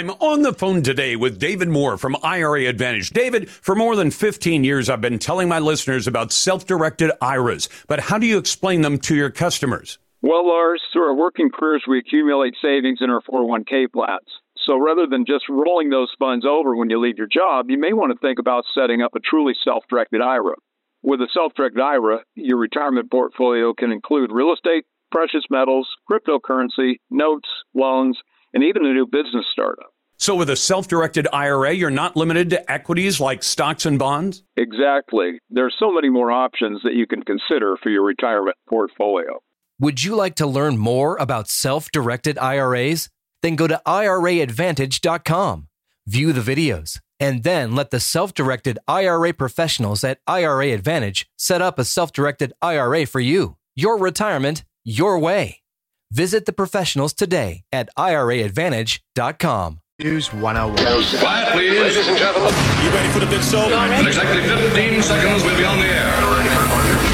I'm on the phone today with David Moore from IRA Advantage. David, for more than 15 years, I've been telling my listeners about self-directed IRAs, but how do you explain them to your customers? Well, Lars, through our working careers, we accumulate savings in our 401k plans. So rather than just rolling those funds over when you leave your job, you may want to think about setting up a truly self-directed IRA. With a self-directed IRA, your retirement portfolio can include real estate, precious metals, cryptocurrency, notes, loans, and even a new business startup. So, with a self directed IRA, you're not limited to equities like stocks and bonds? Exactly. There are so many more options that you can consider for your retirement portfolio. Would you like to learn more about self directed IRAs? Then go to IRAadvantage.com, view the videos, and then let the self directed IRA professionals at IRA Advantage set up a self directed IRA for you, your retirement, your way. Visit the professionals today at IRAadvantage.com. News 101. Quiet, please. Ladies and gentlemen. You ready for the big show? In exactly 15 seconds, we'll be on the air.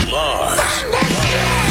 Lars.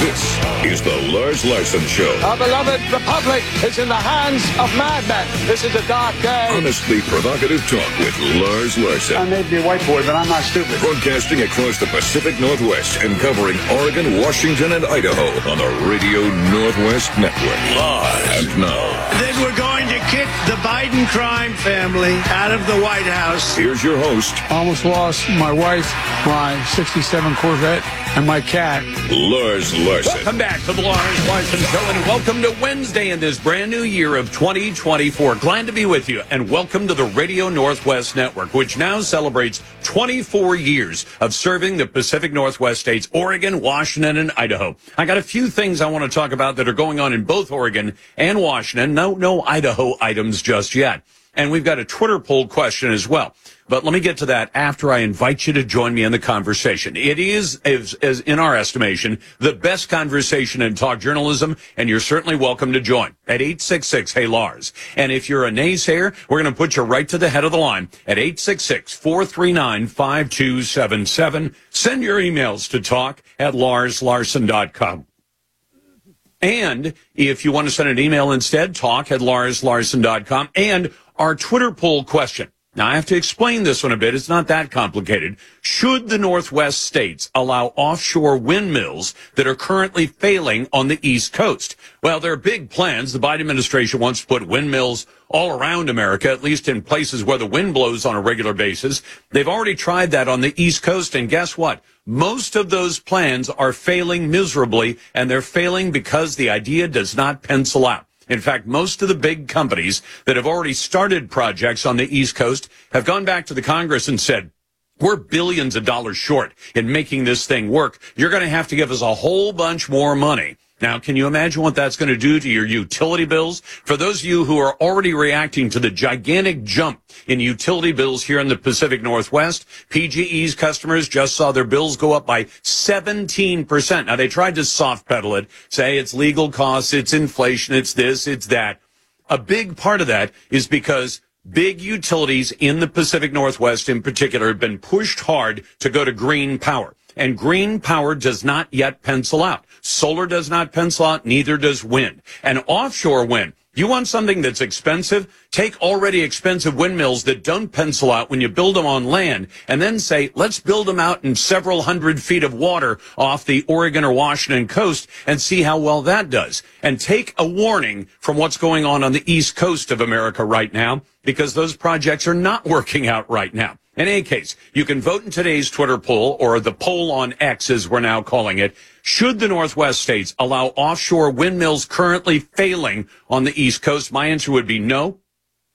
This is the Lars Larson Show. Our beloved republic is in the hands of madmen. This is a dark day. Honestly provocative talk with Lars Larson. I Larson. may be a white boy, but I'm not stupid. Broadcasting across the Pacific Northwest and covering Oregon, Washington, and Idaho on the Radio Northwest Network. Live. And now, Then we're going to kick the Biden crime family out of the White House. here's your host, Almost lost my wife, my 67 Corvette, and my cat. Lars Larson. Welcome back to the Lars Larson Show and welcome to Wednesday in this brand new year of 2024. Glad to be with you and welcome to the Radio Northwest Network, which now celebrates 24 years of serving the Pacific Northwest states, Oregon, Washington, and Idaho. I got a few things I want to talk about that are going on in both Oregon and Washington. No, no Idaho items just yet. And we've got a Twitter poll question as well. But let me get to that after I invite you to join me in the conversation. It is, as, as in our estimation, the best conversation in talk journalism, and you're certainly welcome to join at 866 Hey Lars. And if you're a naysayer, we're going to put you right to the head of the line at 866 439 5277. Send your emails to talk at larslarson.com. And if you want to send an email instead, talk at larslarson.com. And our Twitter poll question. Now, I have to explain this one a bit. It's not that complicated. Should the Northwest states allow offshore windmills that are currently failing on the East Coast? Well, there are big plans. The Biden administration wants to put windmills all around America, at least in places where the wind blows on a regular basis. They've already tried that on the East Coast. And guess what? Most of those plans are failing miserably, and they're failing because the idea does not pencil out. In fact, most of the big companies that have already started projects on the East Coast have gone back to the Congress and said, we're billions of dollars short in making this thing work. You're going to have to give us a whole bunch more money. Now, can you imagine what that's going to do to your utility bills? For those of you who are already reacting to the gigantic jump in utility bills here in the Pacific Northwest, PGE's customers just saw their bills go up by 17%. Now, they tried to soft pedal it, say it's legal costs, it's inflation, it's this, it's that. A big part of that is because big utilities in the Pacific Northwest in particular have been pushed hard to go to green power. And green power does not yet pencil out. Solar does not pencil out, neither does wind. And offshore wind, you want something that's expensive? Take already expensive windmills that don't pencil out when you build them on land and then say, let's build them out in several hundred feet of water off the Oregon or Washington coast and see how well that does. And take a warning from what's going on on the east coast of America right now because those projects are not working out right now. In any case, you can vote in today's Twitter poll or the poll on X as we're now calling it. Should the Northwest states allow offshore windmills currently failing on the East Coast? My answer would be no.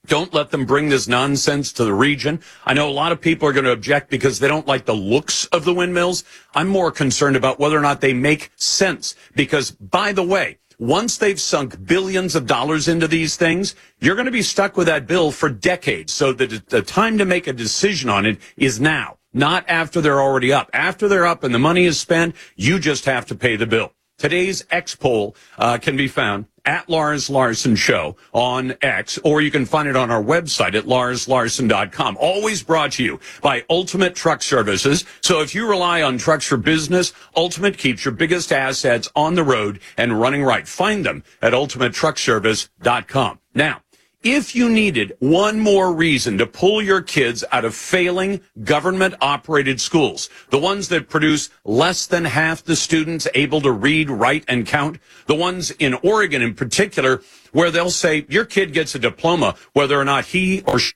Don't let them bring this nonsense to the region. I know a lot of people are going to object because they don't like the looks of the windmills. I'm more concerned about whether or not they make sense. Because, by the way, once they've sunk billions of dollars into these things, you're going to be stuck with that bill for decades. So the, the time to make a decision on it is now, not after they're already up. After they're up and the money is spent, you just have to pay the bill. Today's X poll uh, can be found at Lars Larson Show on X, or you can find it on our website at larslarson.com. Always brought to you by Ultimate Truck Services. So if you rely on trucks for business, Ultimate keeps your biggest assets on the road and running right. Find them at ultimatetruckservice.com. Now, if you needed one more reason to pull your kids out of failing government operated schools, the ones that produce less than half the students able to read, write, and count, the ones in Oregon in particular, where they'll say your kid gets a diploma, whether or not he or she,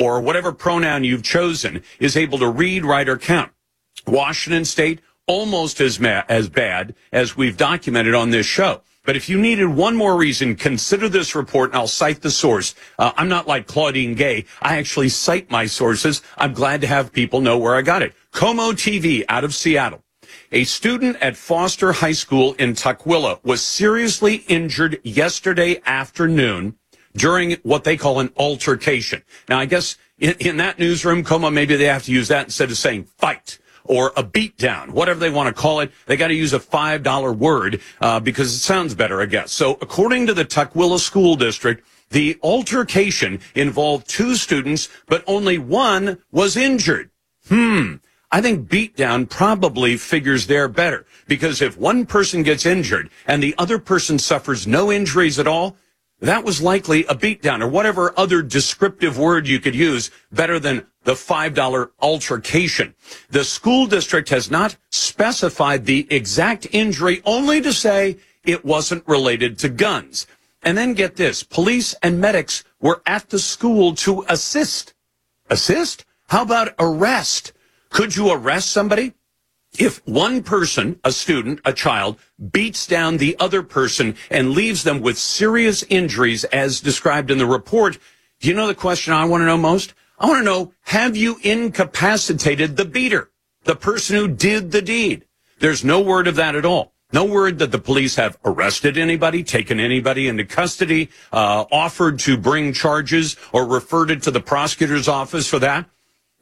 or whatever pronoun you've chosen is able to read, write, or count. Washington State, almost as, ma- as bad as we've documented on this show. But if you needed one more reason, consider this report, and I'll cite the source. Uh, I'm not like Claudine Gay. I actually cite my sources. I'm glad to have people know where I got it. KOMO TV out of Seattle. A student at Foster High School in Tukwila was seriously injured yesterday afternoon during what they call an altercation. Now, I guess in, in that newsroom, KOMO, maybe they have to use that instead of saying fight or a beatdown, whatever they want to call it. They got to use a $5 word uh, because it sounds better, I guess. So according to the Tukwila School District, the altercation involved two students, but only one was injured. Hmm. I think beatdown probably figures there better because if one person gets injured and the other person suffers no injuries at all, that was likely a beatdown or whatever other descriptive word you could use better than the $5 altercation. The school district has not specified the exact injury only to say it wasn't related to guns. And then get this, police and medics were at the school to assist. Assist? How about arrest? Could you arrest somebody? If one person, a student, a child, beats down the other person and leaves them with serious injuries as described in the report, do you know the question I want to know most? I want to know, have you incapacitated the beater, the person who did the deed? There's no word of that at all. No word that the police have arrested anybody, taken anybody into custody, uh, offered to bring charges, or referred it to the prosecutor's office for that.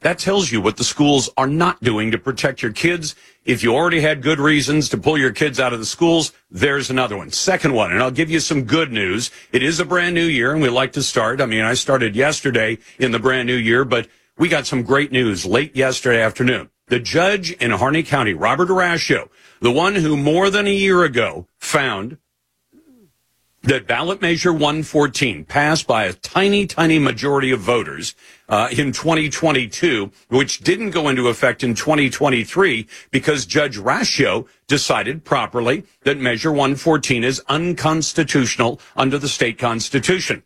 That tells you what the schools are not doing to protect your kids. If you already had good reasons to pull your kids out of the schools, there's another one. Second one, and I'll give you some good news. It is a brand new year and we like to start. I mean, I started yesterday in the brand new year, but we got some great news late yesterday afternoon. The judge in Harney County, Robert Raschio, the one who more than a year ago found that ballot measure 114 passed by a tiny, tiny majority of voters uh, in 2022, which didn't go into effect in 2023 because Judge Raschio decided properly that measure 114 is unconstitutional under the state constitution.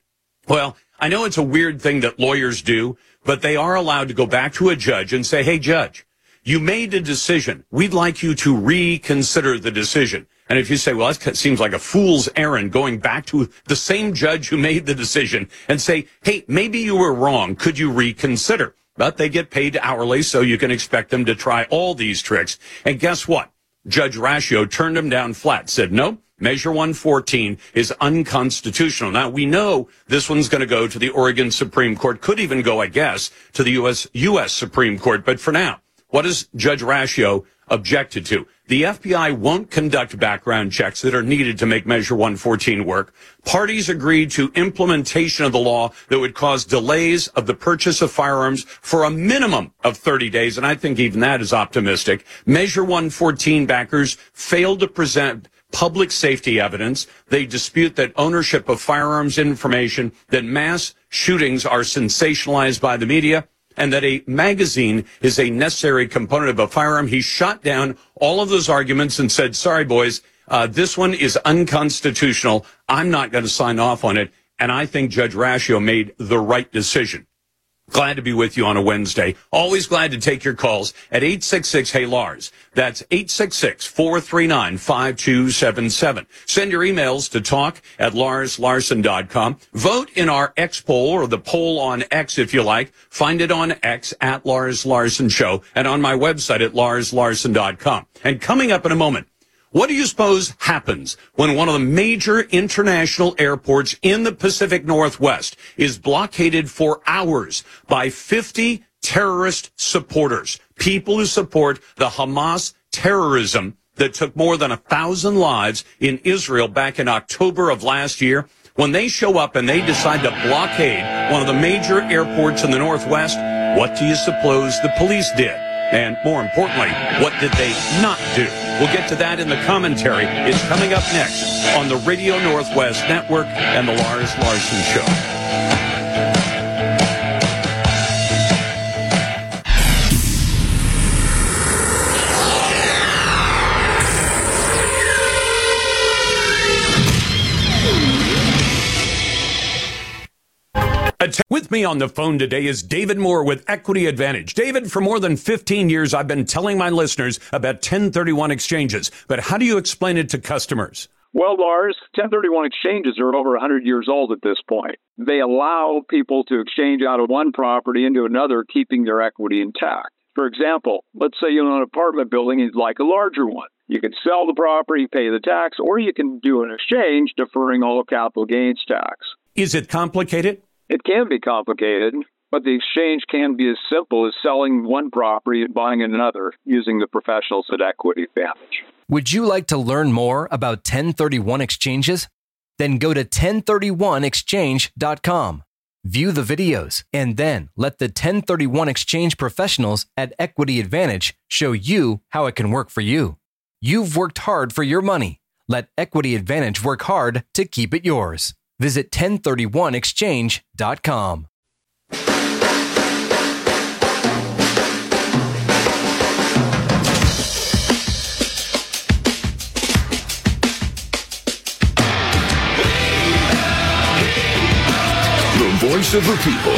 Well, I know it's a weird thing that lawyers do, but they are allowed to go back to a judge and say, hey, judge, you made a decision. We'd like you to reconsider the decision. And if you say, well, that seems like a fool's errand going back to the same judge who made the decision and say, hey, maybe you were wrong. Could you reconsider? But they get paid hourly, so you can expect them to try all these tricks. And guess what? Judge Raschio turned him down flat, said, no, Measure 114 is unconstitutional. Now, we know this one's going to go to the Oregon Supreme Court, could even go, I guess, to the U.S. U.S. Supreme Court. But for now, what has Judge Raschio objected to? The FBI won't conduct background checks that are needed to make Measure 114 work. Parties agreed to implementation of the law that would cause delays of the purchase of firearms for a minimum of 30 days. And I think even that is optimistic. Measure 114 backers failed to present public safety evidence. They dispute that ownership of firearms information, that mass shootings are sensationalized by the media and that a magazine is a necessary component of a firearm. He shot down all of those arguments and said, sorry, boys, uh, this one is unconstitutional. I'm not going to sign off on it. And I think Judge Raschio made the right decision. Glad to be with you on a Wednesday. Always glad to take your calls at 866 Hey Lars. That's 866 439 5277. Send your emails to talk at larslarson.com. Vote in our X poll or the poll on X if you like. Find it on X at Lars Larson Show and on my website at larslarson.com. And coming up in a moment, what do you suppose happens when one of the major international airports in the Pacific Northwest is blockaded for hours by 50 terrorist supporters, people who support the Hamas terrorism that took more than a thousand lives in Israel back in October of last year? When they show up and they decide to blockade one of the major airports in the Northwest, what do you suppose the police did? And more importantly, what did they not do? We'll get to that in the commentary. It's coming up next on the Radio Northwest Network and the Lars Larson Show. With me on the phone today is David Moore with Equity Advantage. David, for more than 15 years, I've been telling my listeners about 1031 exchanges, but how do you explain it to customers? Well, Lars, 1031 exchanges are over 100 years old at this point. They allow people to exchange out of one property into another, keeping their equity intact. For example, let's say you own an apartment building and you'd like a larger one. You can sell the property, pay the tax, or you can do an exchange deferring all capital gains tax. Is it complicated? It can be complicated, but the exchange can be as simple as selling one property and buying another using the professionals at Equity Advantage. Would you like to learn more about 1031 exchanges? Then go to 1031exchange.com, view the videos, and then let the 1031 exchange professionals at Equity Advantage show you how it can work for you. You've worked hard for your money. Let Equity Advantage work hard to keep it yours. Visit 1031exchange.com. The voice of the people.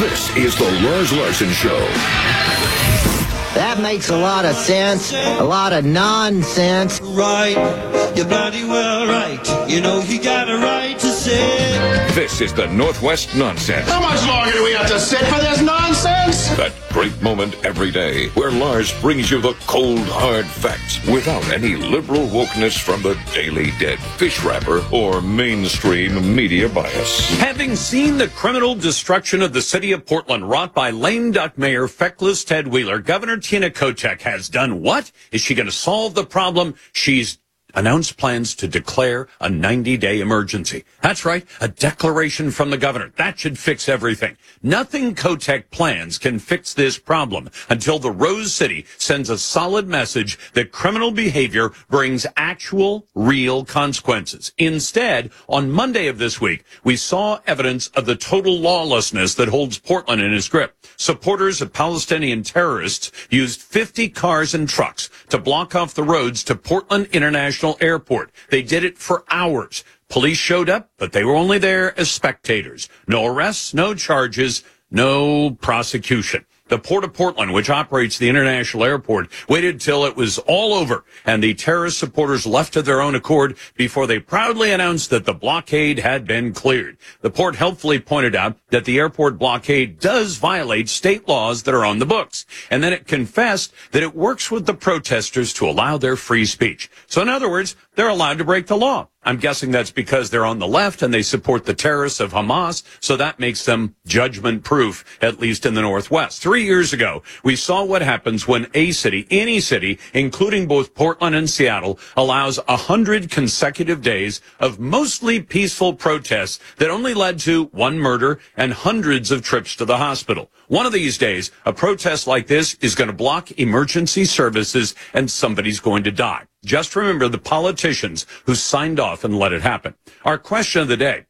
This is the Lars Larson Show. That makes a lot of sense. A lot of nonsense. Right, you're bloody well right. You know you got a right to. This is the Northwest Nonsense. How much longer do we have to sit for this nonsense? That great moment every day where Lars brings you the cold, hard facts without any liberal wokeness from the Daily Dead, fish wrapper, or mainstream media bias. Having seen the criminal destruction of the city of Portland wrought by lame duck mayor feckless Ted Wheeler, Governor Tina Kotek has done what? Is she going to solve the problem? She's announced plans to declare a 90 day emergency. That's right, a declaration from the governor. That should fix everything. Nothing Kotek plans can fix this problem until the Rose City sends a solid message that criminal behavior brings actual, real consequences. Instead, on Monday of this week, we saw evidence of the total lawlessness that holds Portland in its grip. Supporters of Palestinian terrorists used 50 cars and trucks to block off the roads to Portland International Airport. They did it for hours. Police showed up, but they were only there as spectators. No arrests, no charges, no prosecution. The Port of Portland, which operates the international airport, waited till it was all over and the terrorist supporters left of their own accord before they proudly announced that the blockade had been cleared. The port helpfully pointed out that the airport blockade does violate state laws that are on the books. And then it confessed that it works with the protesters to allow their free speech. So in other words, they're allowed to break the law. I'm guessing that's because they're on the left and they support the terrorists of Hamas, so that makes them judgment proof, at least in the Northwest. Three years ago, we saw what happens when a city, any city, including both Portland and Seattle, allows a hundred consecutive days of mostly peaceful protests that only led to one murder and hundreds of trips to the hospital. One of these days, a protest like this is going to block emergency services and somebody's going to die. Just remember the politicians who signed off and let it happen. Our question of the day,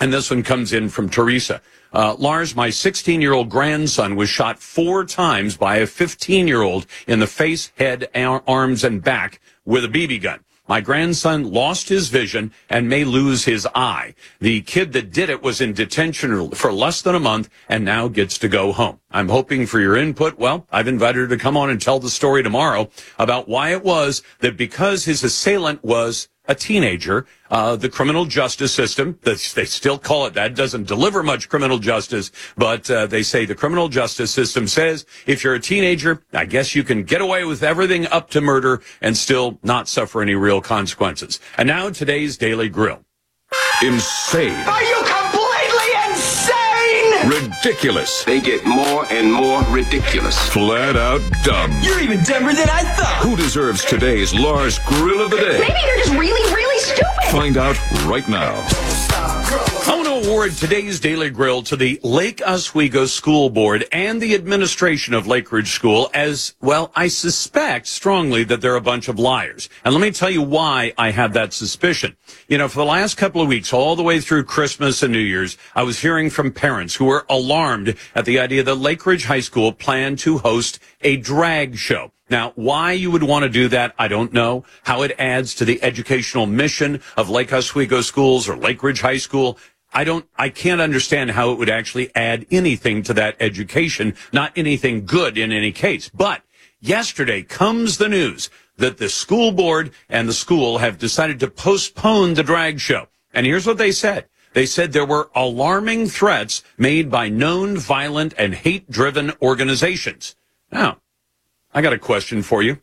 and this one comes in from Teresa. Uh, Lars, my 16 year old grandson was shot four times by a 15 year old in the face, head, arms, and back with a BB gun. My grandson lost his vision and may lose his eye. The kid that did it was in detention for less than a month and now gets to go home. I'm hoping for your input. Well, I've invited her to come on and tell the story tomorrow about why it was that because his assailant was a teenager, uh, the criminal justice system, they still call it that, doesn't deliver much criminal justice, but uh, they say the criminal justice system says if you're a teenager, I guess you can get away with everything up to murder and still not suffer any real consequences. And now today's Daily Grill. Insane. Ridiculous. They get more and more ridiculous. Flat out dumb. You're even dumber than I thought. Who deserves today's Lars Grill of the Day? Maybe you're just really, really stupid. Find out right now. I want to award today's Daily Grill to the Lake Oswego School Board and the administration of Lake Ridge School as, well, I suspect strongly that they're a bunch of liars. And let me tell you why I have that suspicion. You know, for the last couple of weeks, all the way through Christmas and New Year's, I was hearing from parents who were alarmed at the idea that Lake Ridge High School planned to host a drag show. Now, why you would want to do that, I don't know. How it adds to the educational mission of Lake Oswego schools or Lake Ridge High School, I don't, I can't understand how it would actually add anything to that education, not anything good in any case. But yesterday comes the news that the school board and the school have decided to postpone the drag show. And here's what they said. They said there were alarming threats made by known violent and hate driven organizations. Now, I got a question for you.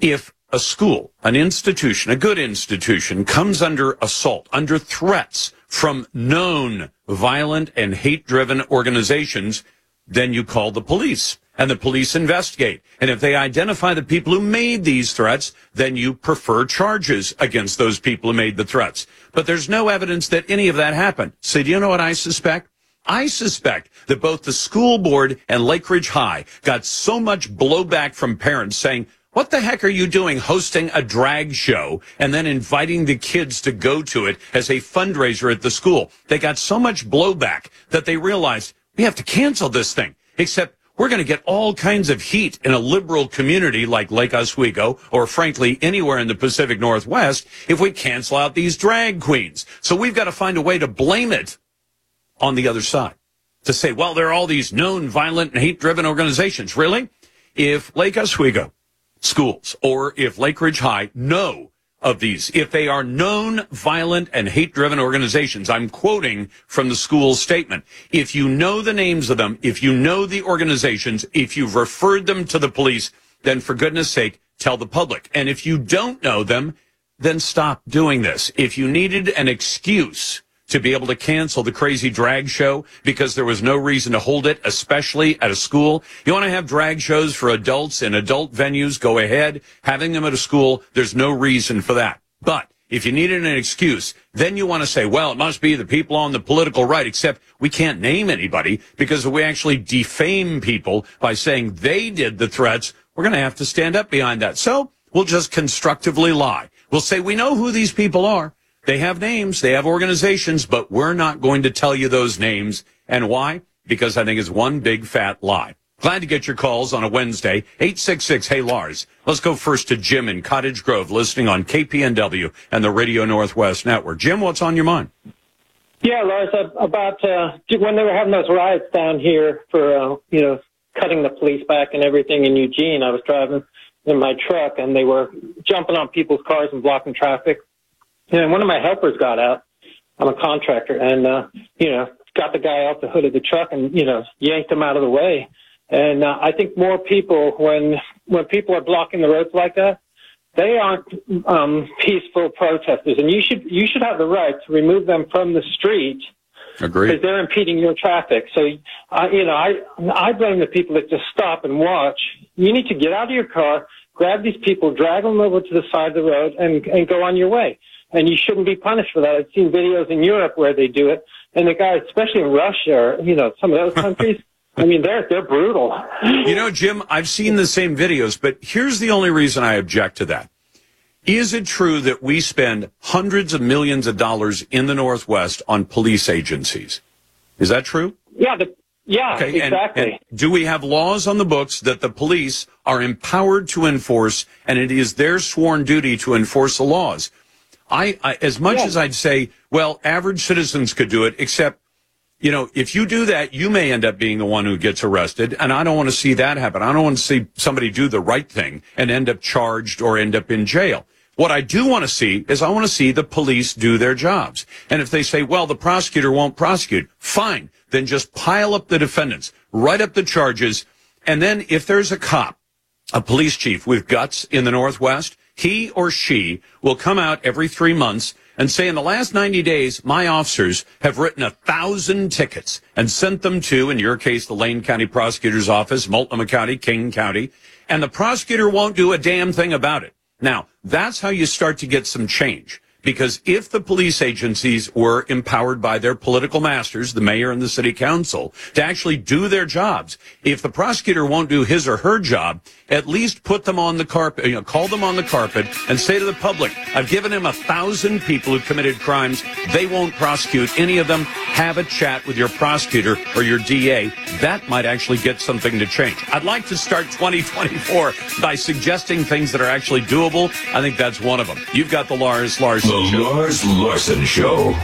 If a school, an institution, a good institution comes under assault, under threats from known violent and hate driven organizations, then you call the police and the police investigate. And if they identify the people who made these threats, then you prefer charges against those people who made the threats. But there's no evidence that any of that happened. So do you know what I suspect? I suspect that both the school board and Lake Ridge High got so much blowback from parents saying, what the heck are you doing hosting a drag show and then inviting the kids to go to it as a fundraiser at the school? They got so much blowback that they realized we have to cancel this thing. Except we're going to get all kinds of heat in a liberal community like Lake Oswego or frankly anywhere in the Pacific Northwest if we cancel out these drag queens. So we've got to find a way to blame it on the other side to say, well, there are all these known violent and hate driven organizations. Really? If Lake Oswego schools or if Lake Ridge High know of these, if they are known violent and hate driven organizations, I'm quoting from the school's statement. If you know the names of them, if you know the organizations, if you've referred them to the police, then for goodness sake, tell the public. And if you don't know them, then stop doing this. If you needed an excuse to be able to cancel the crazy drag show because there was no reason to hold it, especially at a school. You want to have drag shows for adults in adult venues? Go ahead. Having them at a school, there's no reason for that. But if you needed an excuse, then you want to say, well, it must be the people on the political right, except we can't name anybody because we actually defame people by saying they did the threats, we're going to have to stand up behind that. So we'll just constructively lie. We'll say we know who these people are. They have names, they have organizations, but we're not going to tell you those names. And why? Because I think it's one big fat lie. Glad to get your calls on a Wednesday. 866 Hey Lars. Let's go first to Jim in Cottage Grove, listening on KPNW and the Radio Northwest Network. Jim, what's on your mind? Yeah, Lars, about uh, when they were having those riots down here for, uh, you know, cutting the police back and everything in Eugene, I was driving in my truck and they were jumping on people's cars and blocking traffic. And one of my helpers got out. I'm a contractor, and uh, you know, got the guy off the hood of the truck and you know, yanked him out of the way. And uh, I think more people, when when people are blocking the roads like that, they aren't um, peaceful protesters, and you should you should have the right to remove them from the street. Agree. Because they're impeding your traffic. So, uh, you know, I I blame the people that just stop and watch. You need to get out of your car, grab these people, drag them over to the side of the road, and and go on your way and you shouldn't be punished for that. I've seen videos in Europe where they do it, and the guys, especially in Russia, or, you know, some of those countries. I mean, they're they're brutal. You know, Jim, I've seen the same videos, but here's the only reason I object to that. Is it true that we spend hundreds of millions of dollars in the Northwest on police agencies? Is that true? Yeah, the, yeah, okay, exactly. And, and do we have laws on the books that the police are empowered to enforce, and it is their sworn duty to enforce the laws? I, I as much as I'd say, well, average citizens could do it, except, you know, if you do that, you may end up being the one who gets arrested. And I don't want to see that happen. I don't want to see somebody do the right thing and end up charged or end up in jail. What I do want to see is I want to see the police do their jobs. And if they say, well, the prosecutor won't prosecute, fine. Then just pile up the defendants, write up the charges. And then if there's a cop, a police chief with guts in the Northwest, he or she will come out every three months and say in the last 90 days, my officers have written a thousand tickets and sent them to, in your case, the Lane County Prosecutor's Office, Multnomah County, King County, and the prosecutor won't do a damn thing about it. Now, that's how you start to get some change Because if the police agencies were empowered by their political masters, the mayor and the city council, to actually do their jobs, if the prosecutor won't do his or her job, at least put them on the carpet, you know, call them on the carpet and say to the public, I've given him a thousand people who committed crimes. They won't prosecute any of them. Have a chat with your prosecutor or your DA. That might actually get something to change. I'd like to start 2024 by suggesting things that are actually doable. I think that's one of them. You've got the Lars Larson The show. Lars Larson Show.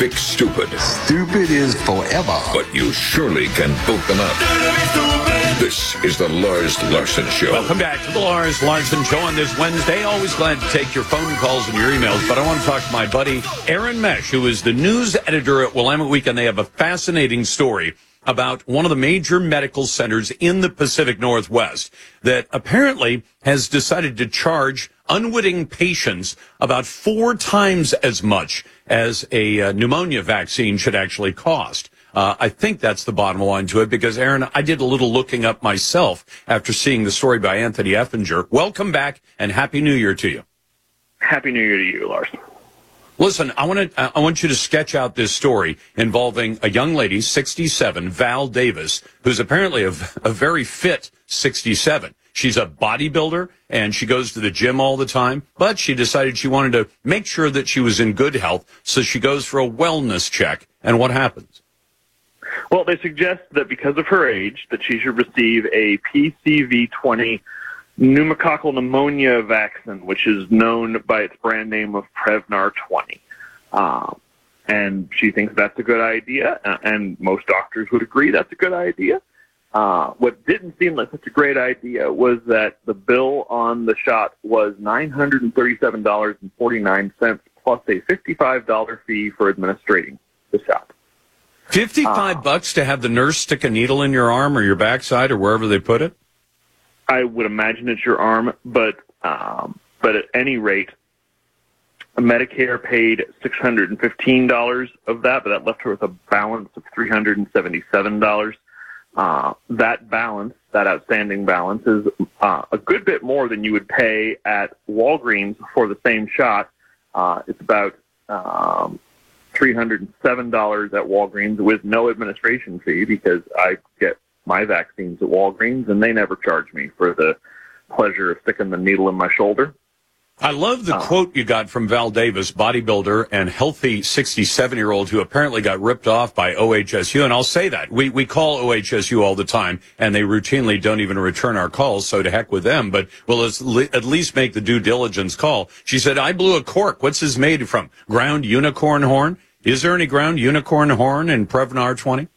Fix stupid. Stupid is forever. But you surely can vote them out. This is the Lars Larson Show. Welcome back to the Lars Larson Show on this Wednesday. Always glad to take your phone calls and your emails, but I want to talk to my buddy Aaron Mesh, who is the news editor at Willamette Week, and they have a fascinating story about one of the major medical centers in the Pacific Northwest that apparently has decided to charge unwitting patients about four times as much as a uh, pneumonia vaccine should actually cost. Uh, I think that's the bottom line to it because, Aaron, I did a little looking up myself after seeing the story by Anthony Effinger. Welcome back and Happy New Year to you. Happy New Year to you, Lars. Listen, I want to, I want you to sketch out this story involving a young lady, 67, Val Davis, who's apparently a, a very fit 67. She's a bodybuilder and she goes to the gym all the time, but she decided she wanted to make sure that she was in good health. So she goes for a wellness check. And what happens? Well, they suggest that because of her age, that she should receive a PCV20 pneumococcal pneumonia vaccine, which is known by its brand name of Prevnar 20. Um, and she thinks that's a good idea, and most doctors would agree that's a good idea. Uh, what didn't seem like such a great idea was that the bill on the shot was $937.49 plus a $55 fee for administrating the shot. 55 uh, bucks to have the nurse stick a needle in your arm or your backside or wherever they put it? I would imagine it's your arm, but um, but at any rate, Medicare paid $615 of that, but that left her with a balance of $377. Uh, that balance, that outstanding balance, is uh, a good bit more than you would pay at Walgreens for the same shot. Uh, it's about um, three hundred and seven dollars at Walgreens with no administration fee because I get my vaccines at Walgreens, and they never charge me for the pleasure of sticking the needle in my shoulder. I love the uh, quote you got from Val Davis, bodybuilder and healthy 67 year old who apparently got ripped off by OHSU. And I'll say that we, we call OHSU all the time and they routinely don't even return our calls. So to heck with them, but we'll at least make the due diligence call. She said, I blew a cork. What's this made from? Ground unicorn horn? Is there any ground unicorn horn in Prevnar 20?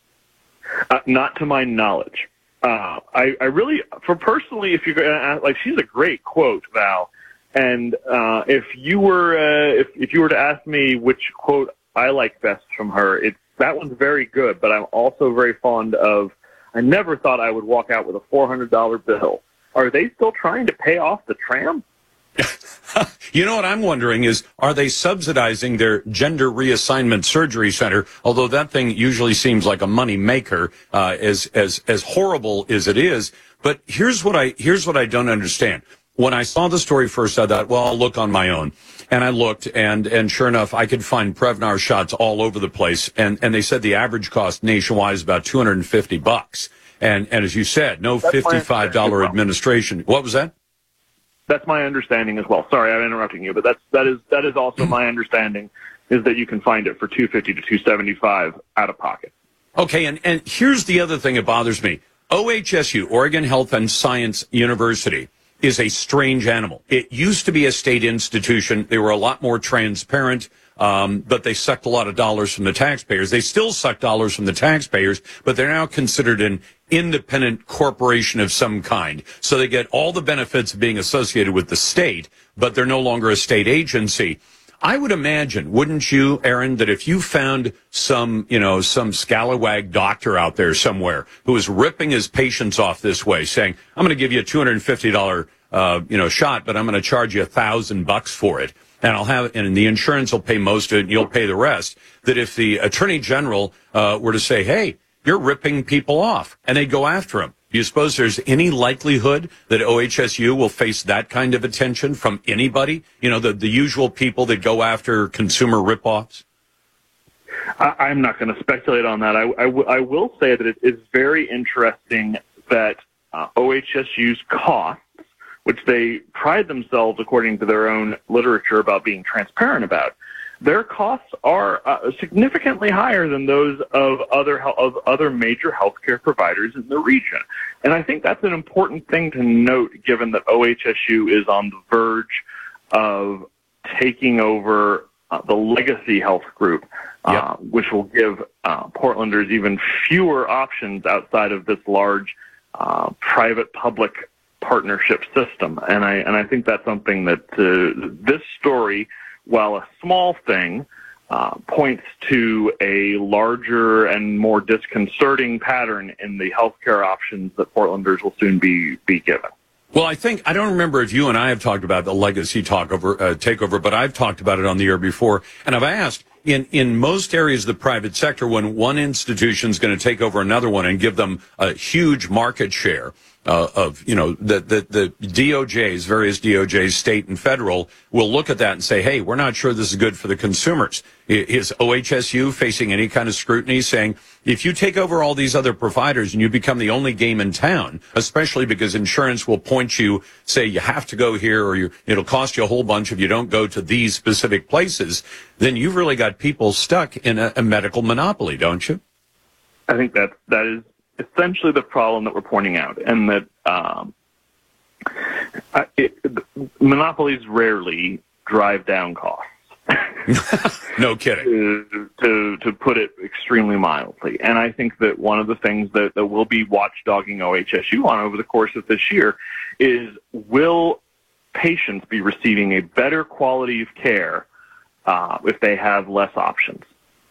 Uh, not to my knowledge. Uh, I, I really, for personally, if you're going to ask, like, she's a great quote, Val. And uh, if you were, uh, if if you were to ask me which quote I like best from her, it's that one's very good. But I'm also very fond of. I never thought I would walk out with a four hundred dollar bill. Are they still trying to pay off the tram? you know what I'm wondering is, are they subsidizing their gender reassignment surgery center? Although that thing usually seems like a money maker, uh, as as as horrible as it is. But here's what I here's what I don't understand. When I saw the story first, I thought, well, I'll look on my own. And I looked, and and sure enough, I could find Prevnar shots all over the place. And and they said the average cost nationwide is about 250 bucks. And and as you said, no $55 administration. What was that? That's my understanding as well. Sorry, I'm interrupting you, but that's that is that is also my understanding is that you can find it for 250 to 275 out of pocket. Okay, and and here's the other thing that bothers me. OHSU, Oregon Health and Science University, is a strange animal. It used to be a state institution. They were a lot more transparent. Um, but they sucked a lot of dollars from the taxpayers. They still suck dollars from the taxpayers, but they're now considered an independent corporation of some kind. So they get all the benefits of being associated with the state, but they're no longer a state agency. I would imagine, wouldn't you, Aaron, that if you found some, you know, some scalawag doctor out there somewhere who is ripping his patients off this way, saying, I'm going to give you a $250, uh, you know, shot, but I'm going to charge you a thousand bucks for it and I'll have, and the insurance will pay most of it, and you'll pay the rest. That if the attorney general uh, were to say, "Hey, you're ripping people off," and they'd go after him, do you suppose there's any likelihood that OHSU will face that kind of attention from anybody? You know, the the usual people that go after consumer ripoffs. I, am not going to speculate on that. I, I, w- I will say that it is very interesting that uh, OHSU's costs, which they pride themselves, according to their own literature, about being transparent about, their costs are uh, significantly higher than those of other of other major healthcare providers in the region. And I think that's an important thing to note, given that OHSU is on the verge of taking over uh, the legacy health group, uh, yep. which will give uh, Portlanders even fewer options outside of this large uh, private-public partnership system. And I and I think that's something that uh, this story, while a small thing, uh, points to a larger and more disconcerting pattern in the healthcare options that Portlanders will soon be be given. Well, I think I don't remember if you and I have talked about the legacy talk over, uh, takeover, but I've talked about it on the air before, and I've asked in in most areas of the private sector when one institution is going to take over another one and give them a huge market share uh, of you know the, the the DOJ's various DOJ's state and federal will look at that and say hey we're not sure this is good for the consumers. Is OHSU facing any kind of scrutiny saying if you take over all these other providers and you become the only game in town especially because insurance will point you say you have to go here or you, it'll cost you a whole bunch if you don't go to these specific places then you've really got people stuck in a, a medical monopoly don't you? I think that that is essentially the problem that we're pointing out, and that um, it, monopolies rarely drive down costs. no kidding. To, to, to put it extremely mildly, and I think that one of the things that, that we'll be watchdogging OHSU on over the course of this year is will patients be receiving a better quality of care uh, if they have less options?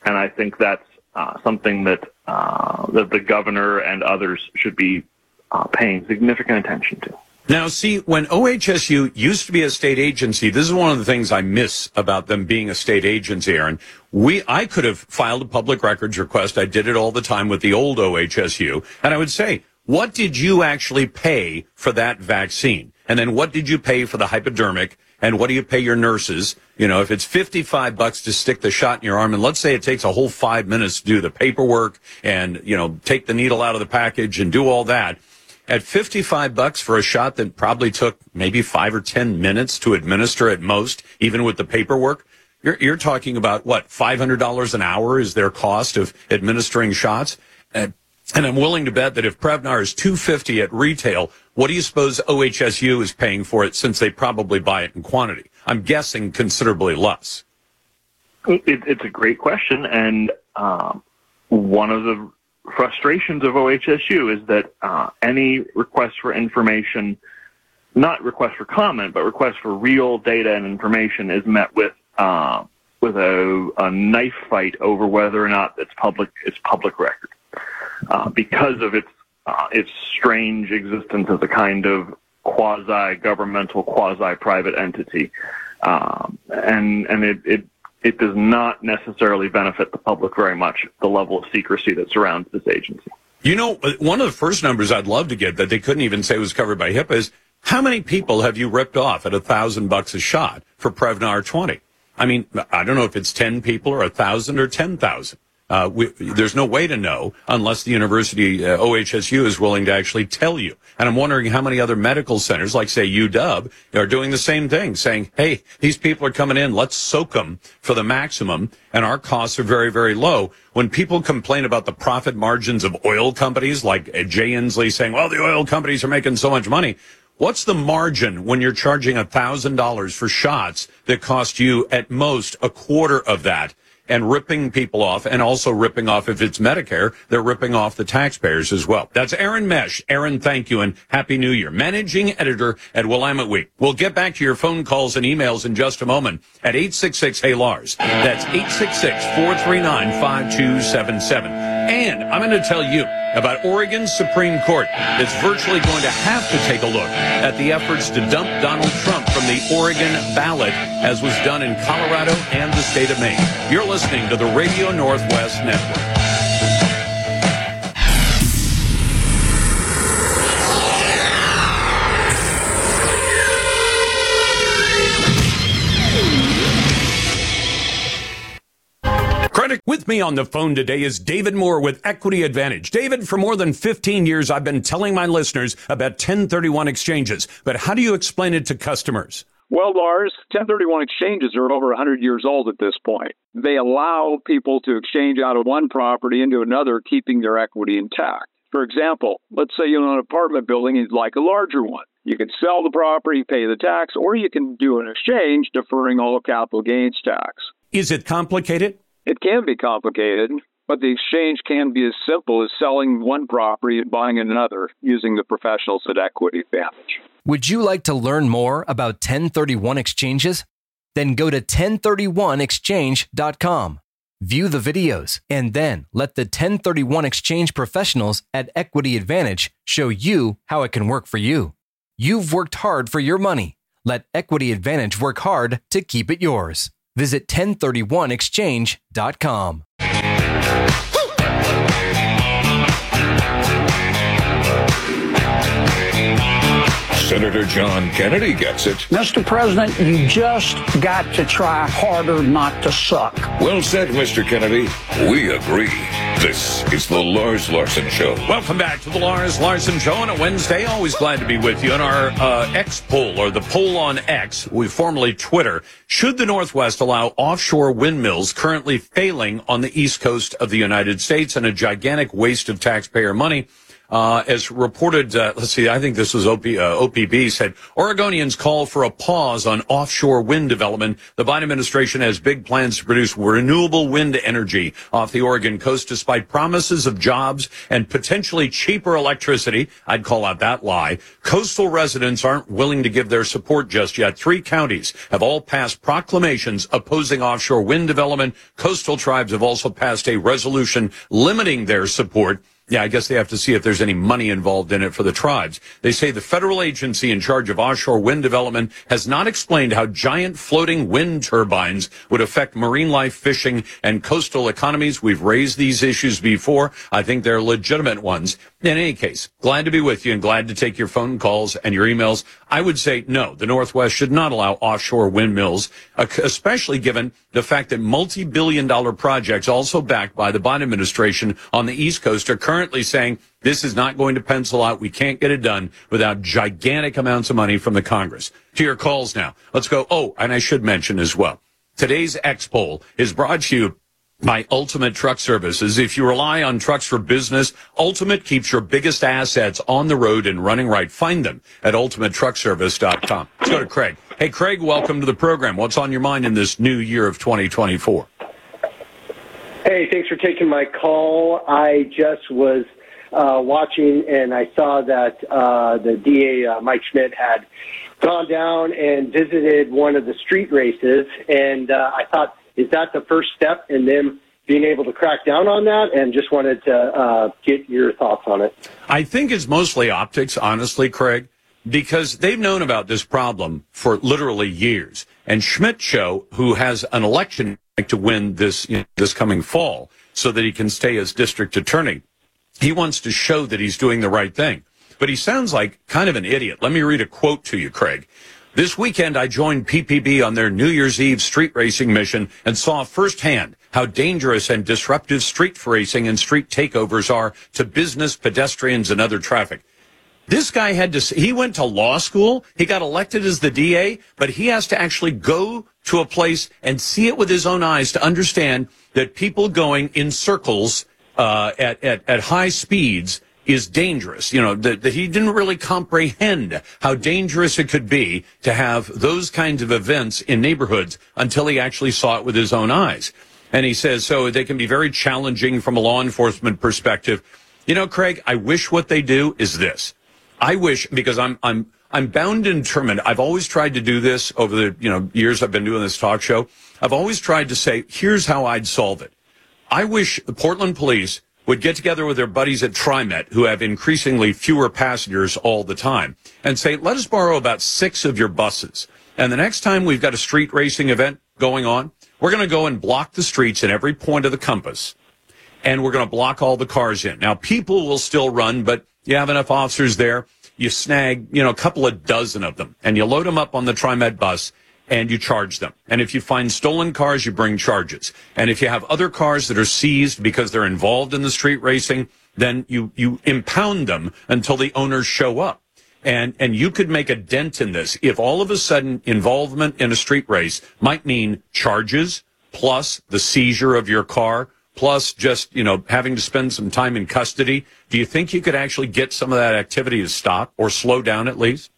And I think that's uh, something that uh, that the governor and others should be uh, paying significant attention to. Now, see, when OHSU used to be a state agency, this is one of the things I miss about them being a state agency, Aaron. We, I could have filed a public records request. I did it all the time with the old OHSU. And I would say, what did you actually pay for that vaccine? And then what did you pay for the hypodermic? And what do you pay your nurses? You know, if it's 55 bucks to stick the shot in your arm, and let's say it takes a whole five minutes to do the paperwork and, you know, take the needle out of the package and do all that. At 55 bucks for a shot that probably took maybe five or 10 minutes to administer at most, even with the paperwork, you're, you're talking about what, $500 an hour is their cost of administering shots? And, and I'm willing to bet that if Prevnar is 250 at retail, what do you suppose OHSU is paying for it since they probably buy it in quantity? I'm guessing considerably less. It, it's a great question. And um, one of the frustrations of OHSU is that uh, any request for information, not request for comment, but request for real data and information is met with uh, with a, a, knife fight over whether or not it's public it's public record uh, because of its uh, its strange existence as a kind of quasi-governmental, quasi-private entity, um, and and it, it it does not necessarily benefit the public very much. The level of secrecy that surrounds this agency. You know, uh, one of the first numbers I'd love to get that they couldn't even say was covered by HIPAA is how many people have you ripped off at a thousand bucks a shot for Prevnar 20? I mean, I don't know if it's 10 people or a thousand or 10,000. Uh, we, there's no way to know unless the university uh, OHSU is willing to actually tell you. And I'm wondering how many other medical centers, like say UW, are doing the same thing, saying, "Hey, these people are coming in. Let's soak them for the maximum, and our costs are very, very low." When people complain about the profit margins of oil companies, like uh, Jay Inslee saying, "Well, the oil companies are making so much money." What's the margin when you're charging $1,000 for shots that cost you at most a quarter of that? And ripping people off and also ripping off, if it's Medicare, they're ripping off the taxpayers as well. That's Aaron Mesh. Aaron, thank you and Happy New Year. Managing editor at Willamette Week. We'll get back to your phone calls and emails in just a moment at 866 Hey Lars. That's 866 439 5277. And I'm going to tell you about Oregon's Supreme Court that's virtually going to have to take a look at the efforts to dump Donald Trump from the Oregon ballot, as was done in Colorado and the state of Maine. You're listening to the Radio Northwest Network. With me on the phone today is David Moore with Equity Advantage. David, for more than 15 years, I've been telling my listeners about 1031 exchanges, but how do you explain it to customers? Well, Lars, 1031 exchanges are over 100 years old at this point. They allow people to exchange out of one property into another, keeping their equity intact. For example, let's say you own an apartment building and you'd like a larger one. You can sell the property, pay the tax, or you can do an exchange deferring all capital gains tax. Is it complicated? It can be complicated, but the exchange can be as simple as selling one property and buying another using the professionals at Equity Advantage. Would you like to learn more about 1031 exchanges? Then go to 1031exchange.com, view the videos, and then let the 1031 exchange professionals at Equity Advantage show you how it can work for you. You've worked hard for your money. Let Equity Advantage work hard to keep it yours. Visit 1031exchange.com. Senator John Kennedy gets it. Mr. President, you just got to try harder not to suck. Well said, Mr. Kennedy. We agree. This is the Lars Larson Show. Welcome back to the Lars Larson Show on a Wednesday. Always glad to be with you. On our uh, X poll, or the poll on X, we formerly Twitter, should the Northwest allow offshore windmills currently failing on the east coast of the United States and a gigantic waste of taxpayer money? Uh, as reported, uh, let's see, I think this was OP, uh, OPB said Oregonians call for a pause on offshore wind development. The Biden administration has big plans to produce renewable wind energy off the Oregon coast, despite promises of jobs and potentially cheaper electricity. I'd call out that lie. Coastal residents aren't willing to give their support just yet. Three counties have all passed proclamations opposing offshore wind development. Coastal tribes have also passed a resolution limiting their support. Yeah, I guess they have to see if there's any money involved in it for the tribes. They say the federal agency in charge of offshore wind development has not explained how giant floating wind turbines would affect marine life, fishing, and coastal economies. We've raised these issues before. I think they're legitimate ones. In any case, glad to be with you and glad to take your phone calls and your emails. I would say no, the Northwest should not allow offshore windmills, uh, especially given the fact that multi-billion dollar projects also backed by the Biden administration on the East Coast are currently saying this is not going to pencil out. We can't get it done without gigantic amounts of money from the Congress. To your calls now. Let's go. Oh, and I should mention as well. Today's X poll is brought to you by Ultimate Truck Services. If you rely on trucks for business, Ultimate keeps your biggest assets on the road and running right. Find them at ultimatetruckservice.com. Let's go to Craig. Hey, Craig, welcome to the program. What's on your mind in this new year of 2024? Hey, thanks for taking my call. I just was uh, watching and I saw that uh, the DA, uh, Mike Schmidt, had gone down and visited one of the street races. And uh, I thought, is that the first step in them being able to crack down on that? And just wanted to uh, get your thoughts on it. I think it's mostly optics, honestly, Craig, because they've known about this problem for literally years. And Schmidt show, who has an election to win this you know, this coming fall, so that he can stay as district attorney, he wants to show that he's doing the right thing. But he sounds like kind of an idiot. Let me read a quote to you, Craig. This weekend, I joined PPB on their New Year's Eve street racing mission and saw firsthand how dangerous and disruptive street racing and street takeovers are to business, pedestrians, and other traffic. This guy had to, he went to law school. He got elected as the DA, but he has to actually go to a place and see it with his own eyes to understand that people going in circles, uh, at, at, at high speeds is dangerous. You know, that, that he didn't really comprehend how dangerous it could be to have those kinds of events in neighborhoods until he actually saw it with his own eyes. And he says, so they can be very challenging from a law enforcement perspective. You know, Craig, I wish what they do is this. I wish because I'm I'm I'm bound and determined. I've always tried to do this over the you know years I've been doing this talk show. I've always tried to say, here's how I'd solve it. I wish the Portland police would get together with their buddies at TriMet, who have increasingly fewer passengers all the time, and say, let us borrow about six of your buses. And the next time we've got a street racing event going on, we're going to go and block the streets in every point of the compass. And we're going to block all the cars in. Now, people will still run, but you have enough officers there. You snag, you know, a couple of dozen of them and you load them up on the TriMet bus and you charge them. And if you find stolen cars, you bring charges. And if you have other cars that are seized because they're involved in the street racing, then you, you impound them until the owners show up. And, and you could make a dent in this if all of a sudden involvement in a street race might mean charges plus the seizure of your car plus just, you know, having to spend some time in custody. Do you think you could actually get some of that activity to stop or slow down at least?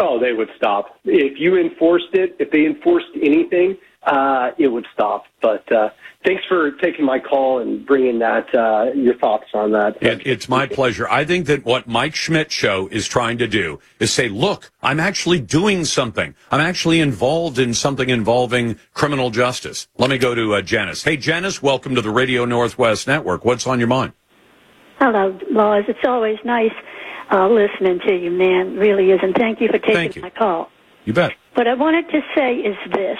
Oh, they would stop. If you enforced it, if they enforced anything, uh, it would stop. But uh, thanks for taking my call and bringing that uh, your thoughts on that. It, it's my pleasure. I think that what Mike Schmidt show is trying to do is say, look, I'm actually doing something. I'm actually involved in something involving criminal justice. Let me go to uh, Janice. Hey, Janice, welcome to the Radio Northwest Network. What's on your mind? Hello, Laws. It's always nice uh, listening to you, man. Really is. And thank you for taking you. my call. You bet. What I wanted to say is this.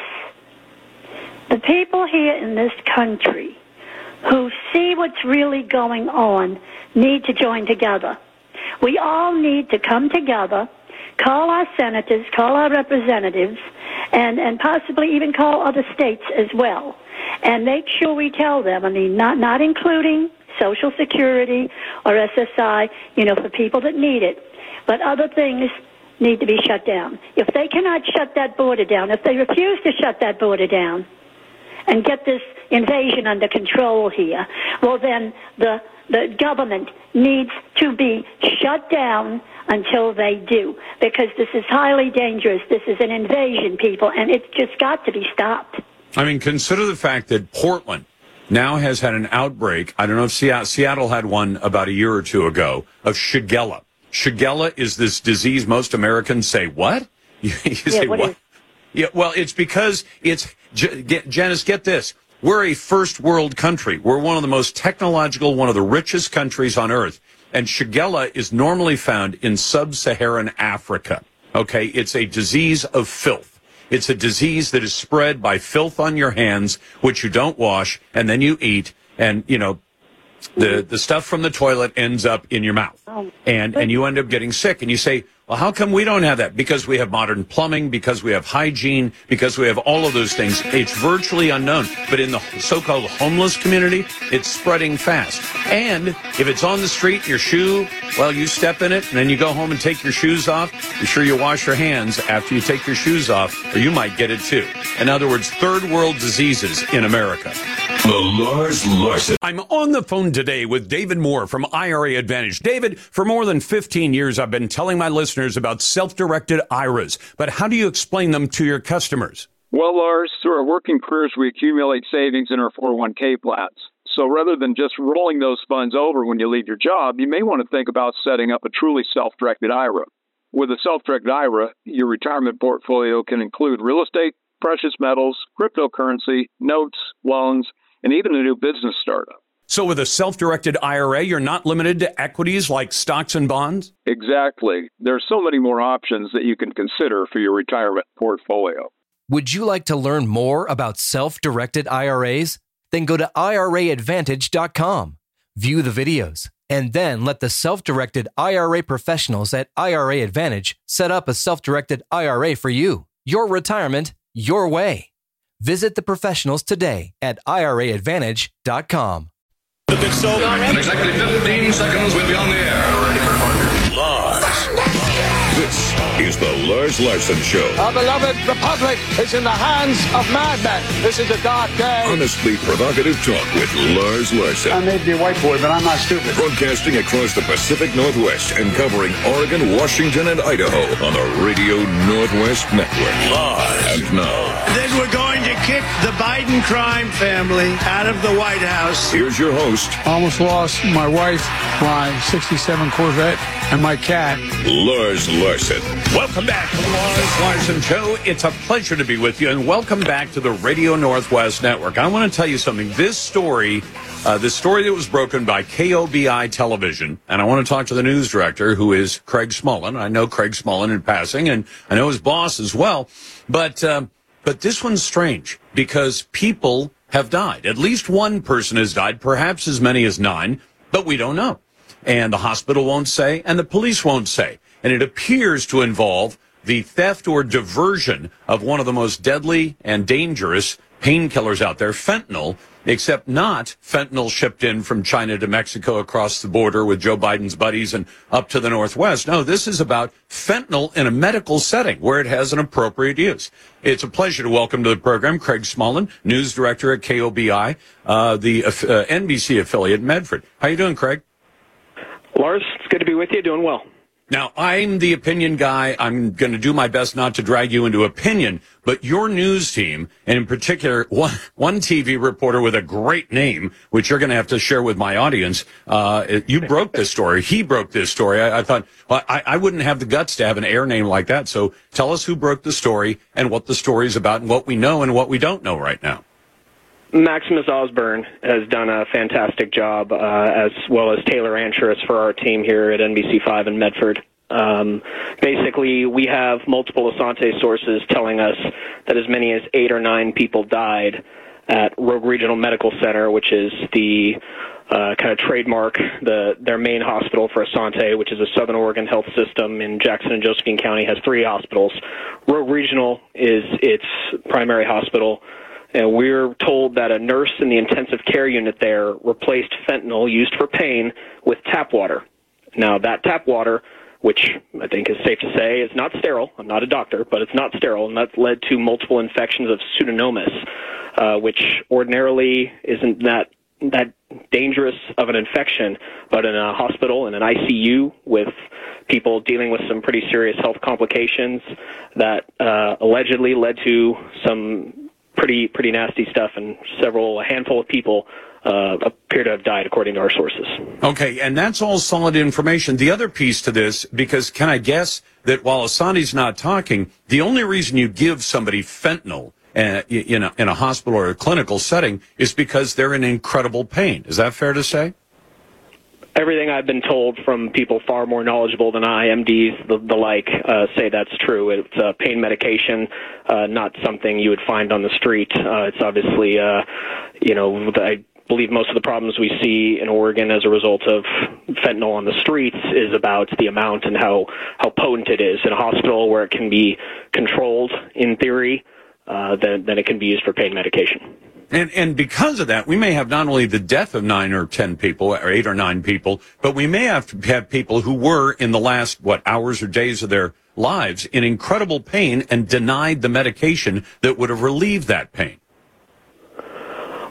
The people here in this country who see what's really going on need to join together. We all need to come together, call our senators, call our representatives, and, and possibly even call other states as well. And make sure we tell them, I mean, not, not including Social Security or SSI, you know, for people that need it, but other things need to be shut down. If they cannot shut that border down, if they refuse to shut that border down, and get this invasion under control here, well then the the government needs to be shut down until they do because this is highly dangerous. This is an invasion, people, and it's just got to be stopped. I mean, consider the fact that Portland now has had an outbreak. I don't know if Seattle, Seattle had one about a year or two ago of Shigella. Shigella is this disease most Americans say, what? You, you say, what what? is- Yeah, well, it's because it's, J- get, Janice, get this. We're a first world country. We're one of the most technological, one of the richest countries on earth. And Shigella is normally found in sub-Saharan Africa. Okay. It's a disease of filth. It's a disease that is spread by filth on your hands, which you don't wash, and then you eat. And, you know, the, the stuff from the toilet ends up in your mouth. Oh, and, and you end up getting sick. And you say, well, how come we don't have that? Because we have modern plumbing, because we have hygiene, because we have all of those things. It's virtually unknown. But in the so-called homeless community, it's spreading fast. And if it's on the street, your shoe, well, you step in it and then you go home and take your shoes off. Be sure you wash your hands after you take your shoes off or you might get it too. In other words, third world diseases in America. The Lars Larson. I'm on the phone today with David Moore from IRA Advantage. David, for more than 15 years, I've been telling my listeners about self-directed IRAs, but how do you explain them to your customers? Well, Lars, through our working careers, we accumulate savings in our 401k plans. So rather than just rolling those funds over when you leave your job, you may want to think about setting up a truly self directed IRA. With a self directed IRA, your retirement portfolio can include real estate, precious metals, cryptocurrency, notes, loans, and even a new business startup. So with a self-directed IRA, you're not limited to equities like stocks and bonds? Exactly. There are so many more options that you can consider for your retirement portfolio. Would you like to learn more about self directed IRAs? Then go to IRAadvantage.com, view the videos, and then let the self directed IRA professionals at IRA Advantage set up a self directed IRA for you. Your retirement, your way. Visit the professionals today at IRAadvantage.com. In exactly 15 seconds, we'll be on the air. Lars. This is the Lars Larson Show. Our beloved republic is in the hands of madmen. This is a dark day. Honestly provocative talk with Lars Larson. I may be a white boy, but I'm not stupid. Broadcasting across the Pacific Northwest and covering Oregon, Washington, and Idaho on the Radio Northwest Network. Live. And now, Then we're going to kick the Biden crime family out of the White House. here's your host, almost lost my wife, my 67 Corvette, and my cat. Lars Larson. Welcome back. Lars Larson Show. It's a pleasure to be with you, and welcome back to the Radio Northwest Network. I want to tell you something. This story, uh, the story that was broken by KOBI Television, and I want to talk to the news director, who is Craig Smullen. I know Craig Smullen in passing, and I know his boss as well. But uh, but this one's strange because people have died. At least one person has died, perhaps as many as nine, but we don't know. And the hospital won't say, and the police won't say. And it appears to involve the theft or diversion of one of the most deadly and dangerous painkillers out there, fentanyl, except not fentanyl shipped in from China to Mexico across the border with Joe Biden's buddies and up to the Northwest. No, this is about fentanyl in a medical setting where it has an appropriate use. It's a pleasure to welcome to the program Craig Smullen, news director at KOBI, uh, the uh, NBC affiliate in Medford. How are you doing, Craig? Lars, it's good to be with you. Doing well. Now, I'm the opinion guy. I'm going to do my best not to drag you into opinion, but your news team, and in particular, one, one TV reporter with a great name, which you're going to have to share with my audience, uh, you broke this story. He broke this story. I, I thought, well, I, I wouldn't have the guts to have an air name like that. So tell us who broke the story and what the story is about and what we know and what we don't know right now. Maximus Osborne has done a fantastic job, uh, as well as Taylor Anschuris for our team here at NBC5 in Medford. Um, basically, we have multiple Asante sources telling us that as many as eight or nine people died at Rogue Regional Medical Center, which is the uh, kind of trademark the their main hospital for Asante, which is a Southern Oregon health system in Jackson and Josephine County, has three hospitals. Rogue Regional is its primary hospital and we're told that a nurse in the intensive care unit there replaced fentanyl used for pain with tap water. Now, that tap water, which I think is safe to say is not sterile, I'm not a doctor, but it's not sterile, and that's led to multiple infections of pseudomonas, uh, which ordinarily isn't that that dangerous of an infection, but in a hospital in an ICU with people dealing with some pretty serious health complications that uh, allegedly led to some pretty pretty nasty stuff, and several a handful of people uh, appear to have died, according to our sources. Okay, and that's all solid information. The other piece to this, because can I guess that while Asante's not talking, the only reason you give somebody fentanyl uh, in, a, in a hospital or a clinical setting is because they're in incredible pain. Is that fair to say? Everything I've been told from people far more knowledgeable than I, MDs, the, the like, uh, say that's true. It's a pain medication, uh, not something you would find on the street. Uh, it's obviously, uh, you know, I believe most of the problems we see in Oregon as a result of fentanyl on the streets is about the amount and how, how potent it is. In a hospital where it can be controlled, in theory, uh, then, then it can be used for pain medication. And, and because of that, we may have not only the death of nine or ten people, or eight or nine people, but we may have to have people who were in the last, what, hours or days of their lives in incredible pain and denied the medication that would have relieved that pain.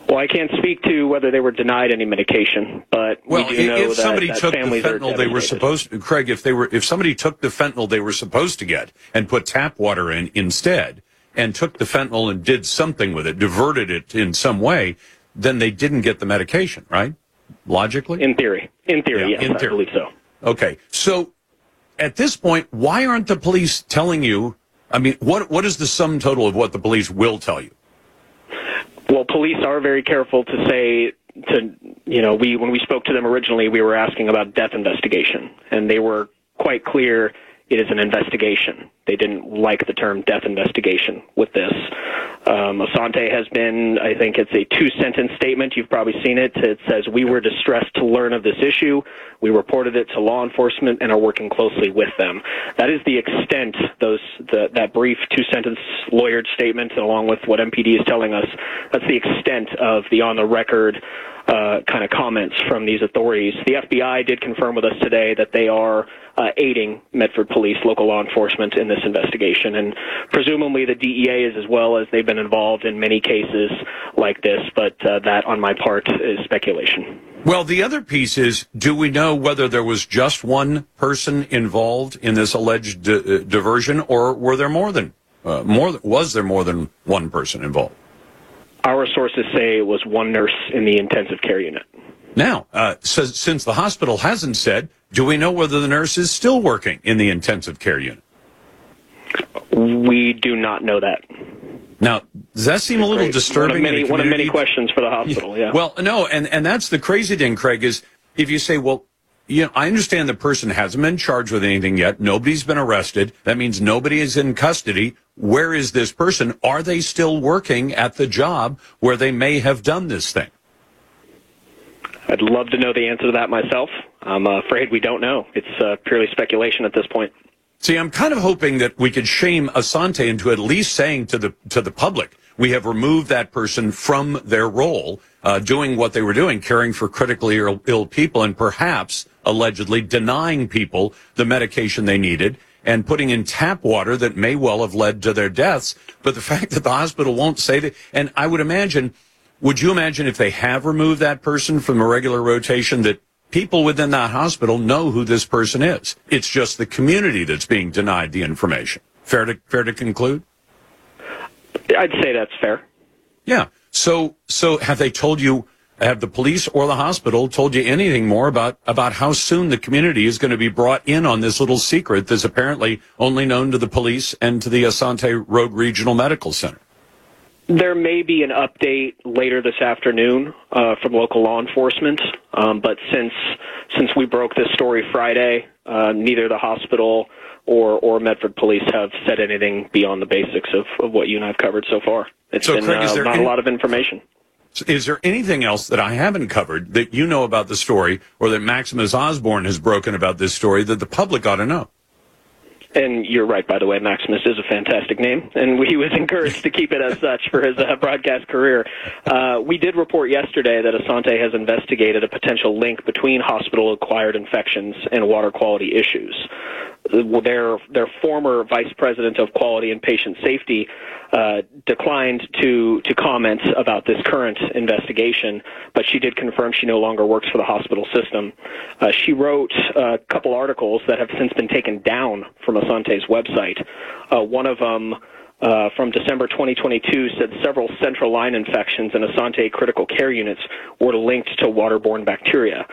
Well, I can't speak to whether they were denied any medication, but well, we do know if that, somebody that took the fentanyl they were supposed, to, Craig, if they were, if somebody took the fentanyl they were supposed to get and put tap water in instead, and took the fentanyl and did something with it, diverted it in some way, then they didn't get the medication, right? Logically? In theory. In theory, yeah, yes, in I theory. believe so. Okay. So at this point, why aren't the police telling you? I mean, what what is the sum total of what the police will tell you? Well, police are very careful to say to you know we when we spoke to them originally, we were asking about death investigation, and they were quite clear it is an investigation. They didn't like the term death investigation with this. Um, Asante has been, I think it's a two sentence statement. You've probably seen it. It says, We were distressed to learn of this issue. We reported it to law enforcement and are working closely with them. That is the extent, those, the, that brief two sentence lawyered statement, along with what MPD is telling us, that's the extent of the on the record uh, kind of comments from these authorities. The FBI did confirm with us today that they are uh, aiding Medford Police, local law enforcement, in this investigation, and presumably the DEA is as well, as they've been involved in many cases like this. But uh, that, on my part, is speculation. Well, the other piece is: Do we know whether there was just one person involved in this alleged di- uh, diversion, or were there more than uh, more? Was there more than one person involved? Our sources say it was one nurse in the intensive care unit. Now, uh, so, since the hospital hasn't said, do we know whether the nurse is still working in the intensive care unit? We do not know that. Now, does that seem a little disturbing? One of many, one of many questions for the hospital. Yeah. Well, no, and and that's the crazy thing, Craig, is if you say, well, you know, I understand the person hasn't been charged with anything yet. Nobody's been arrested. That means nobody is in custody. Where is this person? Are they still working at the job where they may have done this thing? I'd love to know the answer to that myself. I'm afraid we don't know. It's uh, purely speculation at this point. See, I'm kind of hoping that we could shame Asante into at least saying to the to the public, we have removed that person from their role, uh, doing what they were doing, caring for critically Ill, Ill people, and perhaps allegedly denying people the medication they needed and putting in tap water that may well have led to their deaths. But the fact that the hospital won't say that, and I would imagine, would you imagine if they have removed that person from a regular rotation that people within that hospital know who this person is? It's just the community that's being denied the information. Fair to fair to conclude? I'd say that's fair. Yeah. So so have they told you have the police or the hospital told you anything more about about how soon the community is going to be brought in on this little secret that's apparently only known to the police and to the Asante Rogue Regional Medical Center? There may be an update later this afternoon uh, from local law enforcement, um, but since since we broke this story Friday, uh, neither the hospital or or Medford Police have said anything beyond the basics of, of what you and I've covered so far. It's so, been Craig, uh, not any- a lot of information. Is there anything else that I haven't covered that you know about the story or that Maximus Osborne has broken about this story that the public ought to know? And you're right, by the way. Maximus is a fantastic name, and he was encouraged to keep it as such for his uh, broadcast career. Uh, we did report yesterday that Asante has investigated a potential link between hospital-acquired infections and water quality issues. Their their former vice president of quality and patient safety uh, declined to to comment about this current investigation, but she did confirm she no longer works for the hospital system. Uh, she wrote a couple articles that have since been taken down from Asante's website. Uh, one of them. Uh, from December 2022 said several central line infections in Asante critical care units were linked to waterborne bacteria.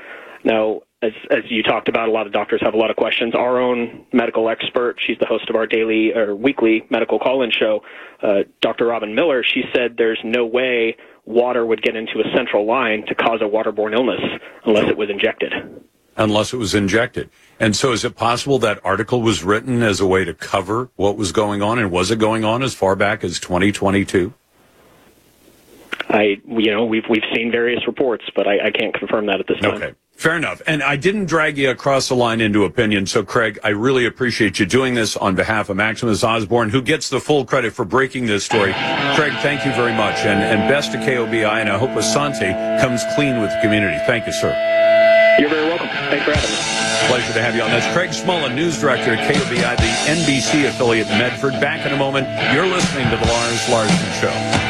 Now, as, as you talked about, a lot of doctors have a lot of questions. Our own medical expert, she's the host of our daily or weekly medical call-in show, uh, Dr. Robin Miller. She said there's no way water would get into a central line to cause a waterborne illness unless it was injected. Unless it was injected. And so is it possible that article was written as a way to cover what was going on? And was it going on as far back as 2022? I, you know, we've we've seen various reports, but I, I can't confirm that at this time. Okay. Fair enough. And I didn't drag you across the line into opinion. So, Craig, I really appreciate you doing this on behalf of Maximus Osborne, who gets the full credit for breaking this story. Craig, thank you very much. And, and best to KOBI. And I hope Asante comes clean with the community. Thank you, sir. You're very welcome. Thanks for having me. Pleasure to have you on. That's Craig Smullen, news director at KOBI, the NBC affiliate in Medford. Back in a moment. You're listening to the Lars Larson Show.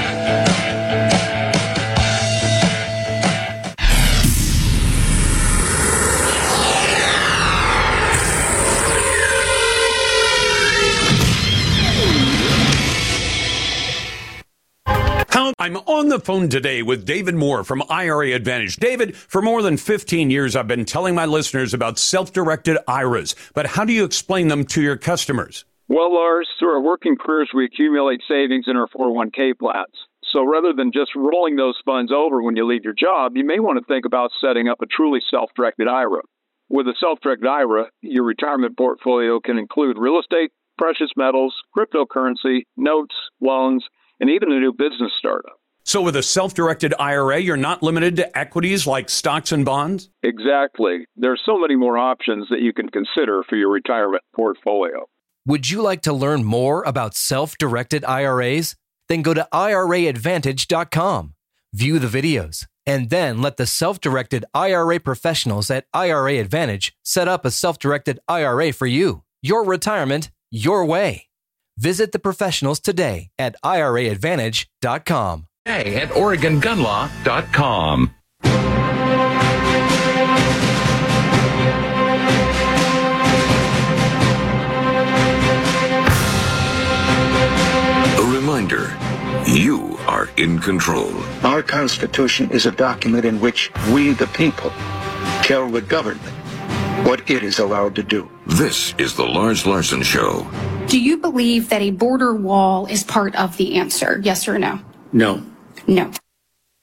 I'm on the phone today with David Moore from IRA Advantage. David, for more than 15 years, I've been telling my listeners about self-directed IRAs, but how do you explain them to your customers? Well, Lars, through our working careers, we accumulate savings in our 401k plans. So rather than just rolling those funds over when you leave your job, you may want to think about setting up a truly self directed IRA. With a self directed IRA, your retirement portfolio can include real estate, precious metals, cryptocurrency, notes, loans, and even a new business startup. So with a self-directed IRA, you're not limited to equities like stocks and bonds? Exactly. There are so many more options that you can consider for your retirement portfolio. Would you like to learn more about self directed IRAs? Then go to IRAadvantage.com, view the videos, and then let the self directed IRA professionals at IRA Advantage set up a self directed IRA for you. Your retirement, your way. Visit the professionals today at IRAadvantage.com. Hey, at OregonGunLaw.com. A reminder you are in control. Our Constitution is a document in which we, the people, tell the government what it is allowed to do. This is the Lars Larson Show. Do you believe that a border wall is part of the answer? Yes or no? No. No.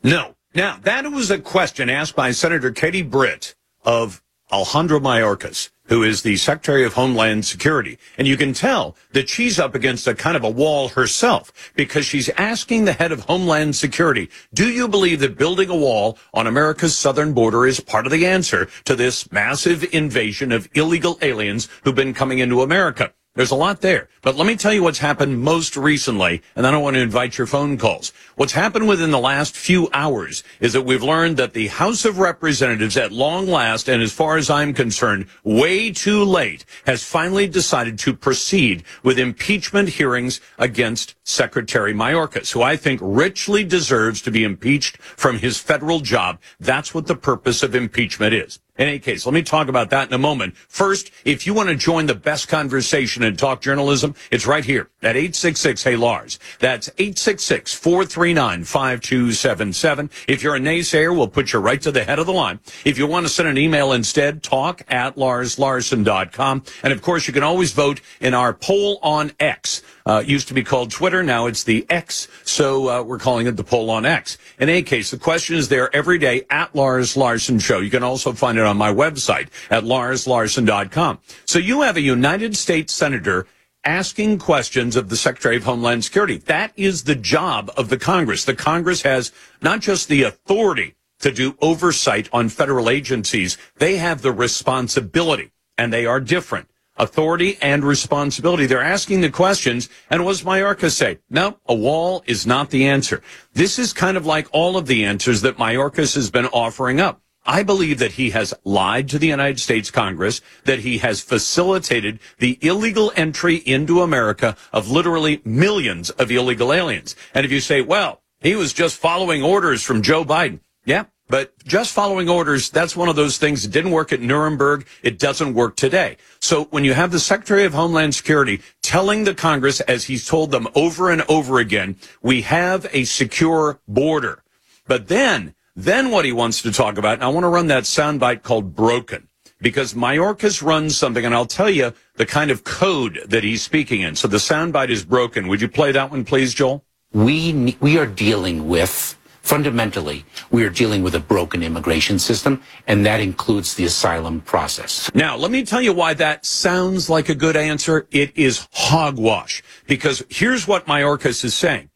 No. Now, that was a question asked by Senator Katie Britt of Alejandro Mayorkas, who is the Secretary of Homeland Security. And you can tell that she's up against a kind of a wall herself because she's asking the head of Homeland Security, do you believe that building a wall on America's southern border is part of the answer to this massive invasion of illegal aliens who've been coming into America? There's a lot there. But let me tell you what's happened most recently, and I want to invite your phone calls. What's happened within the last few hours is that we've learned that the House of Representatives at long last, and as far as I'm concerned, way too late, has finally decided to proceed with impeachment hearings against Secretary Mayorkas, who I think richly deserves to be impeached from his federal job. That's what the purpose of impeachment is. In any case, let me talk about that in a moment. First, if you want to join the best conversation in talk journalism, it's right here at 866 Hey Lars. That's 866 439 5277. If you're a naysayer, we'll put you right to the head of the line. If you want to send an email instead, talk at larslarson.com. And of course, you can always vote in our poll on X. Uh, used to be called Twitter. Now it's the X. So uh, we're calling it the poll on X. In any case, the question is there every day at Lars Larson Show. You can also find it on my website at larslarson.com. So you have a United States Senator asking questions of the Secretary of Homeland Security. That is the job of the Congress. The Congress has not just the authority to do oversight on federal agencies, they have the responsibility, and they are different authority and responsibility. They're asking the questions. And what does Mayorkas say? No, a wall is not the answer. This is kind of like all of the answers that Mayorkas has been offering up. I believe that he has lied to the United States Congress, that he has facilitated the illegal entry into America of literally millions of illegal aliens. And if you say, well, he was just following orders from Joe Biden. Yeah, but just following orders, that's one of those things that didn't work at Nuremberg. It doesn't work today. So when you have the Secretary of Homeland Security telling the Congress, as he's told them over and over again, we have a secure border. But then, then what he wants to talk about, and I want to run that soundbite called broken because Mayorkas runs something, and I'll tell you the kind of code that he's speaking in. So the soundbite is broken. Would you play that one, please, Joel? We, we are dealing with Fundamentally, we are dealing with a broken immigration system, and that includes the asylum process. Now, let me tell you why that sounds like a good answer. It is hogwash. Because here's what Mayorkas is saying.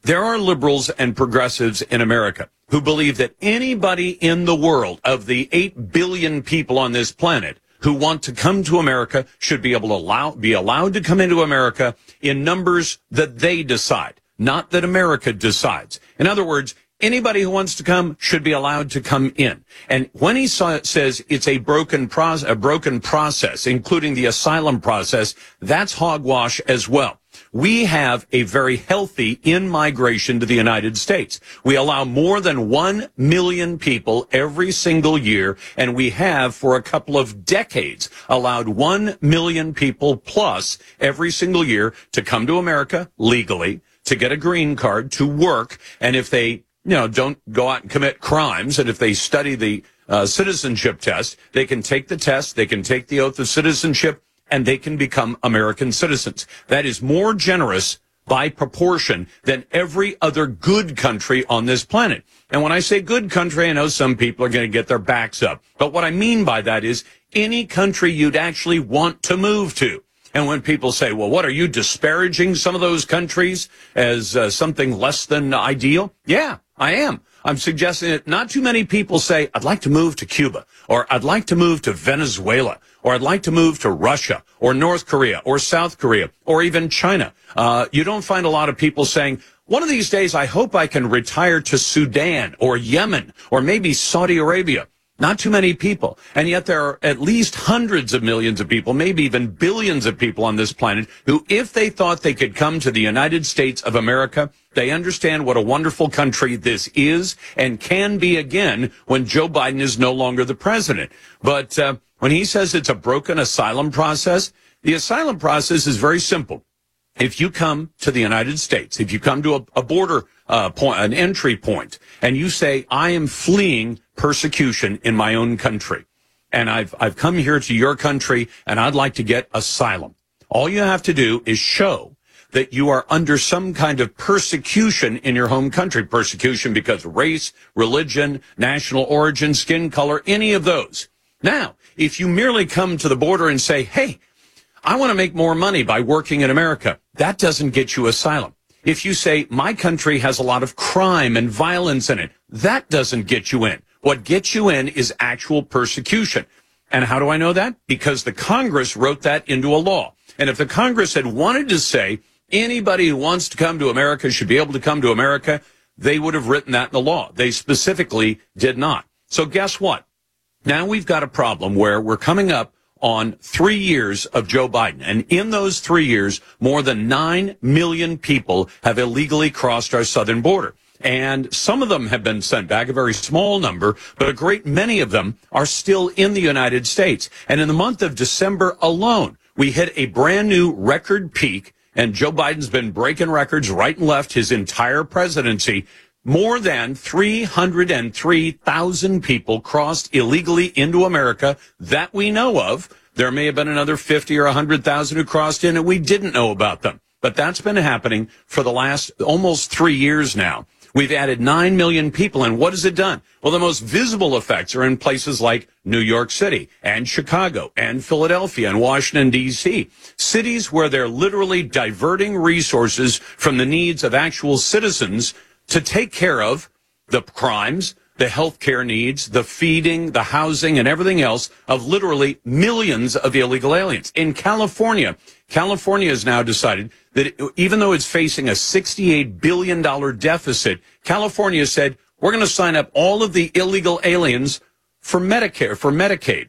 There are liberals and progressives in America who believe that anybody in the world of the 8 billion people on this planet who want to come to America should be able to allow, be allowed to come into America in numbers that they decide not that America decides. In other words, anybody who wants to come should be allowed to come in. And when he saw, says it's a broken a broken process, including the asylum process, that's hogwash as well. We have a very healthy in-migration to the United States. We allow more than one million people every single year, and we have for a couple of decades allowed one million people plus every single year to come to America legally, to get a green card to work. And if they, you know, don't go out and commit crimes, and if they study the uh, citizenship test, they can take the test, they can take the oath of citizenship, and they can become American citizens. That is more generous by proportion than every other good country on this planet. And when I say good country, I know some people are going to get their backs up. But what I mean by that is any country you'd actually want to move to. And when people say, well, what are you disparaging some of those countries as uh, something less than ideal? Yeah, I am. I'm suggesting that not too many people say, I'd like to move to Cuba, or I'd like to move to Venezuela, or I'd like to move to Russia, or North Korea, or South Korea, or even China. Uh, you don't find a lot of people saying, one of these days, I hope I can retire to Sudan, or Yemen, or maybe Saudi Arabia. Not too many people. And yet there are at least hundreds of millions of people, maybe even billions of people on this planet who, if they thought they could come to the United States of America, they understand what a wonderful country this is and can be again when Joe Biden is no longer the president. But uh, when he says it's a broken asylum process, the asylum process is very simple. If you come to the United States, if you come to a, a border uh, point, an entry point, and you say, I am fleeing persecution in my own country, and I've, I've come here to your country, and I'd like to get asylum. All you have to do is show that you are under some kind of persecution in your home country. Persecution because race, religion, national origin, skin color, any of those. Now, if you merely come to the border and say, hey, I want to make more money by working in America, that doesn't get you asylum. If you say, my country has a lot of crime and violence in it, that doesn't get you in. What gets you in is actual persecution. And how do I know that? Because the Congress wrote that into a law. And if the Congress had wanted to say anybody who wants to come to America should be able to come to America, they would have written that in the law. They specifically did not. So guess what? Now we've got a problem where we're coming up on three years of Joe Biden. And in those three years, more than 9 million people have illegally crossed our southern border. And some of them have been sent back, a very small number, but a great many of them are still in the United States. And in the month of December alone, we hit a brand new record peak and Joe Biden's been breaking records right and left his entire presidency. More than 303,000 people crossed illegally into America that we know of. There may have been another 50 or 100,000 who crossed in and we didn't know about them. But that's been happening for the last almost three years now. We've added 9 million people, and what has it done? Well, the most visible effects are in places like New York City and Chicago and Philadelphia and Washington, D.C. Cities where they're literally diverting resources from the needs of actual citizens to take care of the crimes, the healthcare needs, the feeding, the housing, and everything else of literally millions of illegal aliens. In California, California has now decided that even though it's facing a $68 billion deficit, California said, we're going to sign up all of the illegal aliens for Medicare, for Medicaid.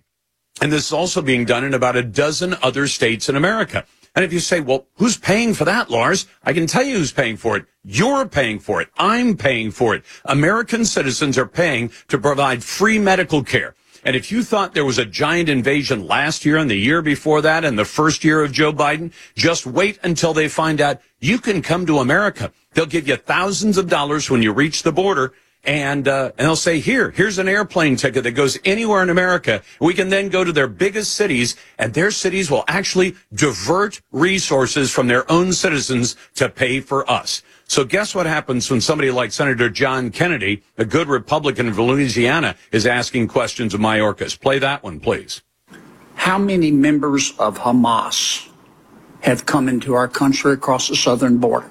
And this is also being done in about a dozen other states in America. And if you say, well, who's paying for that, Lars? I can tell you who's paying for it. You're paying for it. I'm paying for it. American citizens are paying to provide free medical care. And if you thought there was a giant invasion last year and the year before that and the first year of Joe Biden, just wait until they find out you can come to America. They'll give you thousands of dollars when you reach the border and uh, and they'll say, "Here, here's an airplane ticket that goes anywhere in America." We can then go to their biggest cities, and their cities will actually divert resources from their own citizens to pay for us. So guess what happens when somebody like Senator John Kennedy, a good Republican of Louisiana, is asking questions of Mayorkas? Play that one, please. How many members of Hamas have come into our country across the southern border?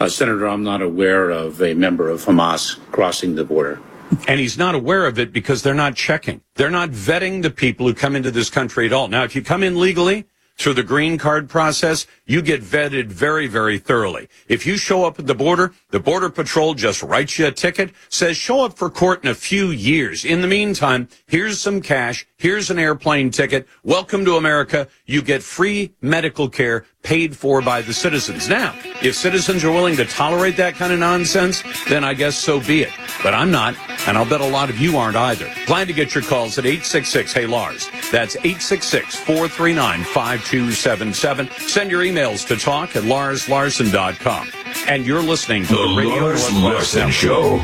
Uh, Senator, I'm not aware of a member of Hamas crossing the border. And he's not aware of it because they're not checking. They're not vetting the people who come into this country at all. Now, if you come in legally, through the green card process, you get vetted very, very thoroughly. If you show up at the border, the Border Patrol just writes you a ticket, says show up for court in a few years. In the meantime, here's some cash, here's an airplane ticket, welcome to America. You get free medical care paid for by the citizens. Now, if citizens are willing to tolerate that kind of nonsense, then I guess so be it. But I'm not, and I'll bet a lot of you aren't either. Glad to get your calls at 866 Hey Lars. That's 866 439 5277. Send your to talk at larslarson.com. And you're listening to the, the Radio Lars Larson Show.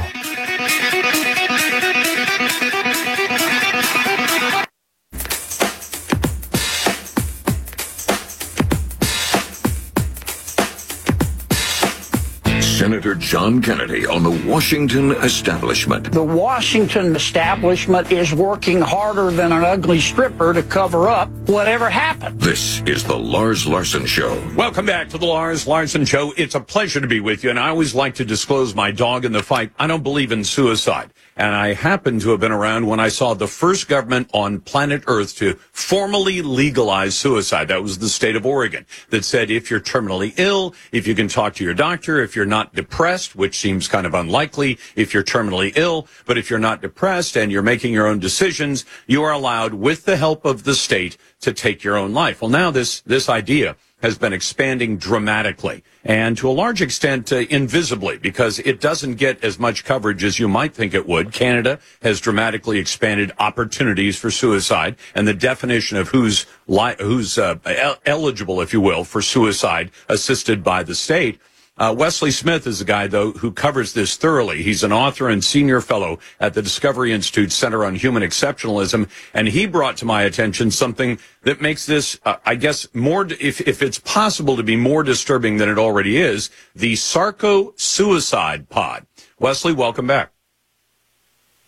Senator John Kennedy on the Washington establishment. The Washington establishment is working harder than an ugly stripper to cover up whatever happened. This is the Lars Larson Show. Welcome back to the Lars Larson Show. It's a pleasure to be with you, and I always like to disclose my dog in the fight. I don't believe in suicide. And I happen to have been around when I saw the first government on planet Earth to formally legalize suicide. That was the state of Oregon that said if you're terminally ill, if you can talk to your doctor, if you're not depressed, which seems kind of unlikely if you're terminally ill, but if you're not depressed and you're making your own decisions, you are allowed with the help of the state to take your own life. Well, now this, this idea has been expanding dramatically and to a large extent uh, invisibly because it doesn't get as much coverage as you might think it would. Canada has dramatically expanded opportunities for suicide and the definition of who's li- who's uh, el- eligible, if you will, for suicide assisted by the state. Uh, Wesley Smith is a guy, though, who covers this thoroughly. He's an author and senior fellow at the Discovery Institute Center on Human Exceptionalism, and he brought to my attention something that makes this, uh, I guess, more, if, if it's possible to be more disturbing than it already is, the Sarco suicide pod. Wesley, welcome back.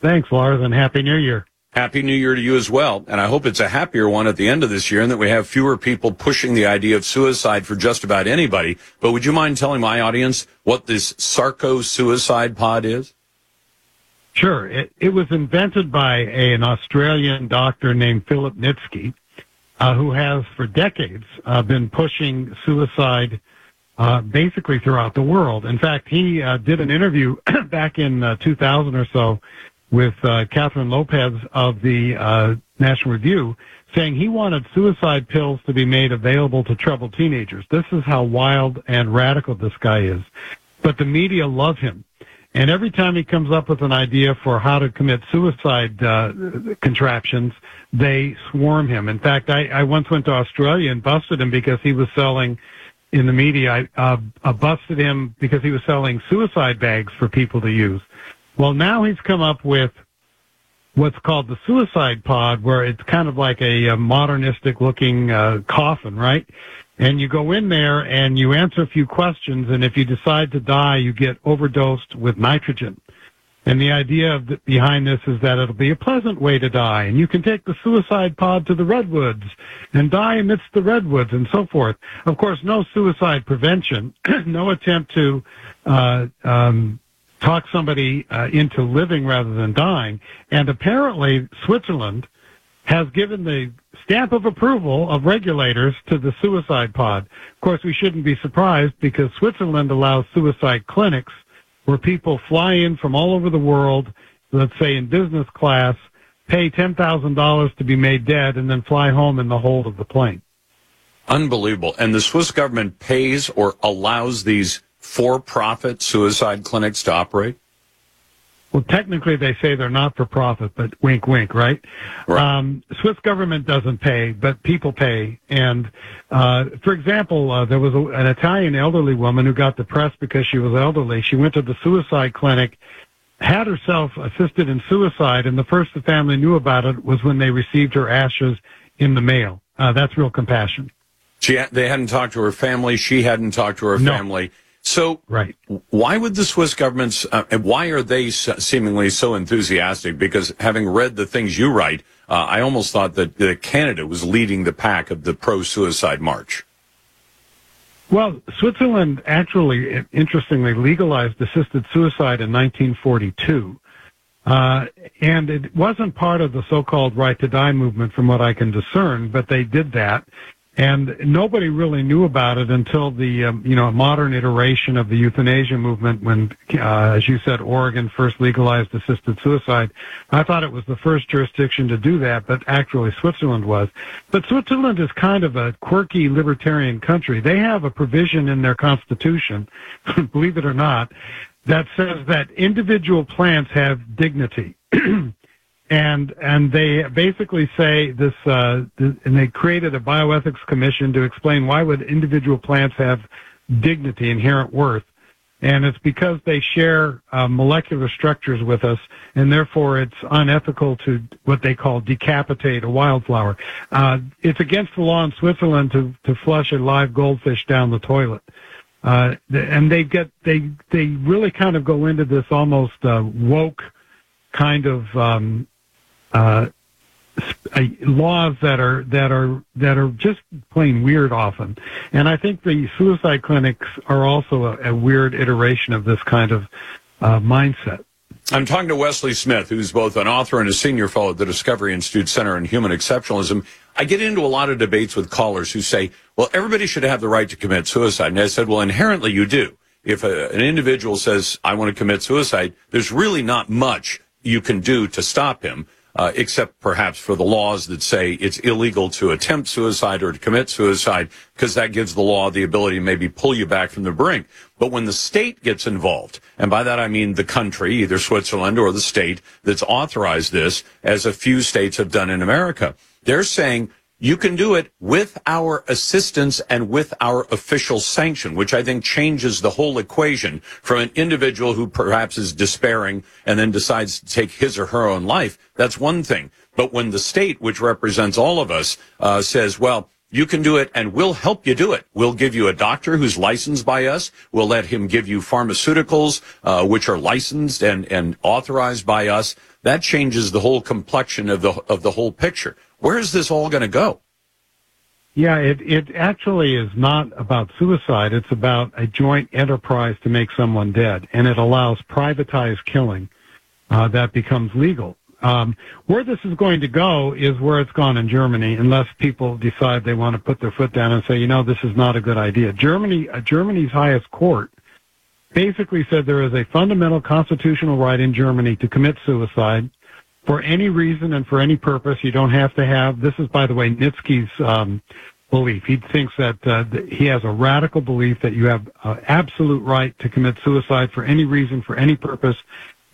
Thanks, Lars, and Happy New Year. Happy New Year to you as well. And I hope it's a happier one at the end of this year and that we have fewer people pushing the idea of suicide for just about anybody. But would you mind telling my audience what this Sarco suicide pod is? Sure. It, it was invented by a, an Australian doctor named Philip Nitschke, uh, who has for decades uh, been pushing suicide uh, basically throughout the world. In fact, he uh, did an interview back in uh, 2000 or so with uh, Kathryn Lopez of the uh, National Review saying he wanted suicide pills to be made available to troubled teenagers. This is how wild and radical this guy is. But the media love him. And every time he comes up with an idea for how to commit suicide uh, contraptions, they swarm him. In fact, I, I once went to Australia and busted him because he was selling in the media. I uh, busted him because he was selling suicide bags for people to use. Well, now he's come up with what's called the suicide pod, where it's kind of like a, a modernistic looking uh, coffin, right? And you go in there and you answer a few questions, and if you decide to die, you get overdosed with nitrogen. And the idea the, behind this is that it'll be a pleasant way to die, and you can take the suicide pod to the redwoods and die amidst the redwoods and so forth. Of course, no suicide prevention, no attempt to uh, um, talk somebody uh, into living rather than dying. And apparently, Switzerland has given the stamp of approval of regulators to the suicide pod. Of course, we shouldn't be surprised because Switzerland allows suicide clinics where people fly in from all over the world, let's say in business class, pay $10,000 to be made dead, and then fly home in the hold of the plane. Unbelievable. And the Swiss government pays or allows these for-profit suicide clinics to operate? Well, technically they say they're not for profit, but wink, wink, right? right. Um, Swiss government doesn't pay, but people pay. And, uh, for example, uh, there was a, an Italian elderly woman who got depressed because she was elderly. She went to the suicide clinic, had herself assisted in suicide, and the first the family knew about it was when they received her ashes in the mail. Uh, that's real compassion. She, they hadn't talked to her family. She hadn't talked to her no. family. So, right. why would the Swiss governments, uh, and why are they seemingly so enthusiastic? Because having read the things you write, uh, I almost thought that, that Canada was leading the pack of the pro-suicide march. Well, Switzerland actually, interestingly, legalized assisted suicide in 1942. Uh, and it wasn't part of the so-called right to die movement from what I can discern, but they did that and nobody really knew about it until the um, you know modern iteration of the euthanasia movement when uh, as you said Oregon first legalized assisted suicide. I thought it was the first jurisdiction to do that but actually Switzerland was. But Switzerland is kind of a quirky libertarian country. They have a provision in their constitution believe it or not that says that individual plants have dignity and and they basically say this, uh, th- and they created a bioethics commission to explain why would individual plants have dignity, inherent worth, and it's because they share uh, molecular structures with us, and therefore it's unethical to what they call decapitate a wildflower. Uh, it's against the law in Switzerland to to flush a live goldfish down the toilet. Uh, and they get they they really kind of go into this almost uh, woke kind of um, uh, laws that are that are that are just plain weird often. And I think the suicide clinics are also a, a weird iteration of this kind of uh, mindset. I'm talking to Wesley Smith, who's both an author and a senior fellow at the Discovery Institute Center on Human Exceptionalism. I get into a lot of debates with callers who say, well, everybody should have the right to commit suicide. And I said, well, inherently you do. If a, an individual says, I want to commit suicide, there's really not much you can do to stop him uh, except perhaps for the laws that say it's illegal to attempt suicide or to commit suicide, because that gives the law the ability to maybe pull you back from the brink. But when the state gets involved, and by that I mean the country, either Switzerland or the state that's authorized this, as a few states have done in America, they're saying you can do it with our assistance and with our official sanction, which I think changes the whole equation from an individual who perhaps is despairing and then decides to take his or her own life. That's one thing. But when the state, which represents all of us, uh, says, well, you can do it and we'll help you do it. We'll give you a doctor who's licensed by us. We'll let him give you pharmaceuticals, uh, which are licensed and, and authorized by us. That changes the whole complexion of the, of the whole picture. Where is this all going to go? Yeah, it, it actually is not about suicide. It's about a joint enterprise to make someone dead. And it allows privatized killing uh, that becomes legal. Um, where this is going to go is where it's gone in Germany, unless people decide they want to put their foot down and say, you know, this is not a good idea. Germany, uh, Germany's highest court basically said there is a fundamental constitutional right in Germany to commit suicide for any reason and for any purpose. You don't have to have. This is, by the way, Nitschke's um, belief. He thinks that, uh, that he has a radical belief that you have uh, absolute right to commit suicide for any reason, for any purpose,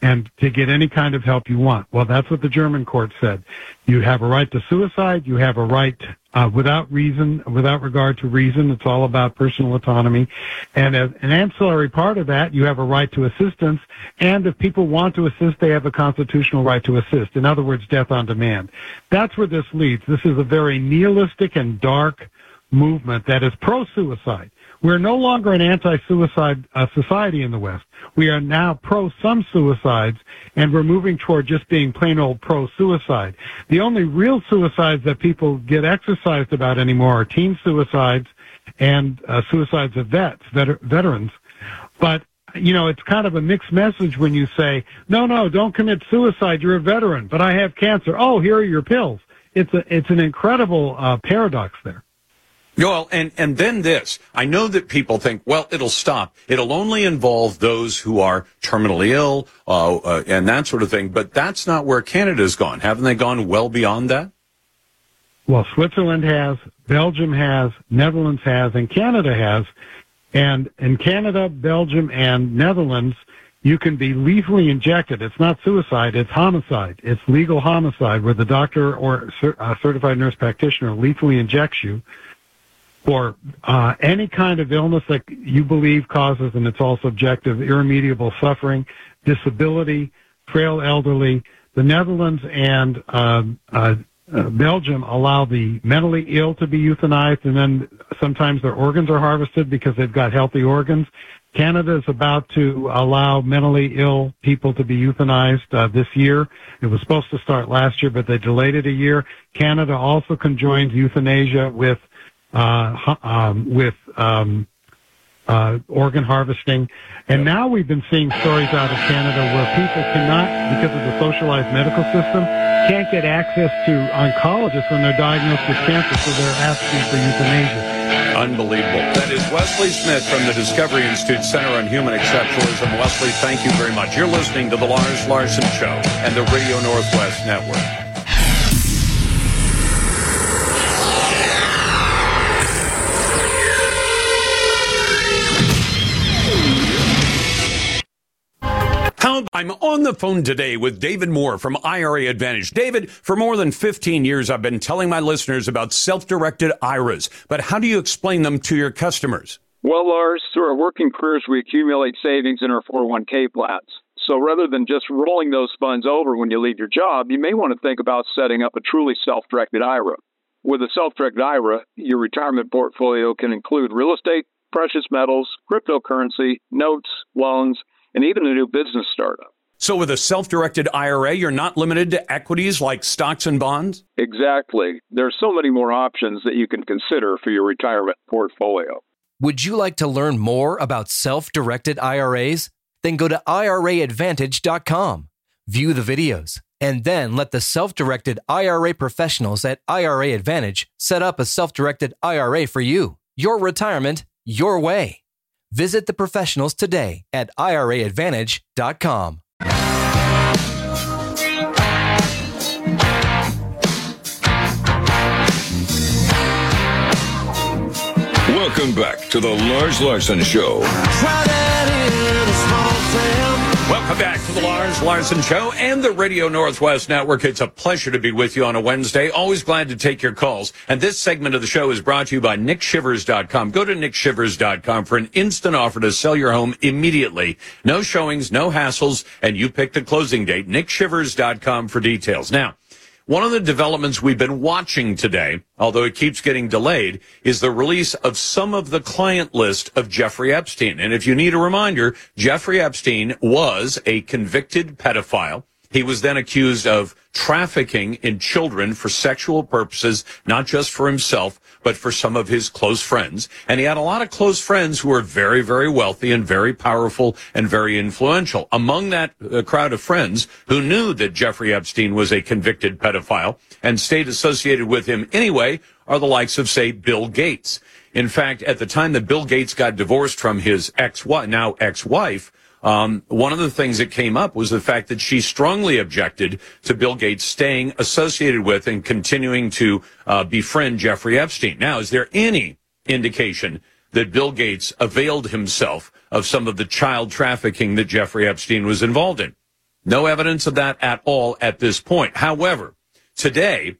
and to get any kind of help you want. Well, that's what the German court said. You have a right to suicide. You have a right uh, without reason, without regard to reason. It's all about personal autonomy. And as an ancillary part of that, you have a right to assistance. And if people want to assist, they have a constitutional right to assist. In other words, death on demand. That's where this leads. This is a very nihilistic and dark movement that is pro-suicide. We're no longer an anti-suicide uh, society in the West. We are now pro some suicides, and we're moving toward just being plain old pro-suicide. The only real suicides that people get exercised about anymore are teen suicides and uh, suicides of vets, vet- veterans. But you know, it's kind of a mixed message when you say, no, no, don't commit suicide. You're a veteran, but I have cancer. Oh, here are your pills. It's a, it's an incredible uh, paradox there. Well, and, and then this. I know that people think, well, it'll stop. It'll only involve those who are terminally ill, uh, uh, and that sort of thing. But that's not where Canada's gone. Haven't they gone well beyond that? Well, Switzerland has, Belgium has, Netherlands has, and Canada has. And in Canada, Belgium, and Netherlands, you can be lethally injected. It's not suicide, it's homicide. It's legal homicide where the doctor or a certified nurse practitioner lethally injects you for uh, any kind of illness that you believe causes, and it's all subjective, irremediable suffering, disability, frail elderly. The Netherlands and um, uh, uh, Belgium allow the mentally ill to be euthanized, and then sometimes their organs are harvested because they've got healthy organs. Canada is about to allow mentally ill people to be euthanized uh, this year. It was supposed to start last year, but they delayed it a year. Canada also conjoins euthanasia with uh, um, with um, uh, organ harvesting. And now we've been seeing stories out of Canada where people cannot, because of the socialized medical system, can't get access to oncologists when they're diagnosed with cancer, so they're asking for euthanasia. Unbelievable. That is Wesley Smith from the Discovery Institute Center on Human Exceptionalism. Wesley, thank you very much. You're listening to The Lars Larson Show and the Radio Northwest Network. I'm on the phone today with David Moore from IRA Advantage. David, for more than 15 years, I've been telling my listeners about self-directed IRAs, but how do you explain them to your customers? Well, Lars, through our working careers, we accumulate savings in our 401k plans. So rather than just rolling those funds over when you leave your job, you may want to think about setting up a truly self-directed IRA. With a self-directed IRA, your retirement portfolio can include real estate, precious metals, cryptocurrency, notes, loans, and even a new business startup. So, with a self directed IRA, you're not limited to equities like stocks and bonds? Exactly. There are so many more options that you can consider for your retirement portfolio. Would you like to learn more about self directed IRAs? Then go to IRAadvantage.com, view the videos, and then let the self directed IRA professionals at IRA Advantage set up a self directed IRA for you. Your retirement, your way. Visit the professionals today at IRAadvantage.com. Welcome back to the Lars Larson Show. Welcome back to the Lars Larson Show and the Radio Northwest Network. It's a pleasure to be with you on a Wednesday. Always glad to take your calls. And this segment of the show is brought to you by nickshivers.com. Go to nickshivers.com for an instant offer to sell your home immediately. No showings, no hassles, and you pick the closing date. nickshivers.com for details. Now, one of the developments we've been watching today, although it keeps getting delayed, is the release of some of the client list of Jeffrey Epstein. And if you need a reminder, Jeffrey Epstein was a convicted pedophile. He was then accused of trafficking in children for sexual purposes, not just for himself, but for some of his close friends. And he had a lot of close friends who were very, very wealthy and very powerful and very influential. Among that uh, crowd of friends who knew that Jeffrey Epstein was a convicted pedophile and stayed associated with him anyway are the likes of, say, Bill Gates. In fact, at the time that Bill Gates got divorced from his ex-wife, now ex-wife, um, one of the things that came up was the fact that she strongly objected to Bill Gates staying associated with and continuing to uh, befriend Jeffrey Epstein. Now, is there any indication that Bill Gates availed himself of some of the child trafficking that Jeffrey Epstein was involved in? No evidence of that at all at this point. However, today,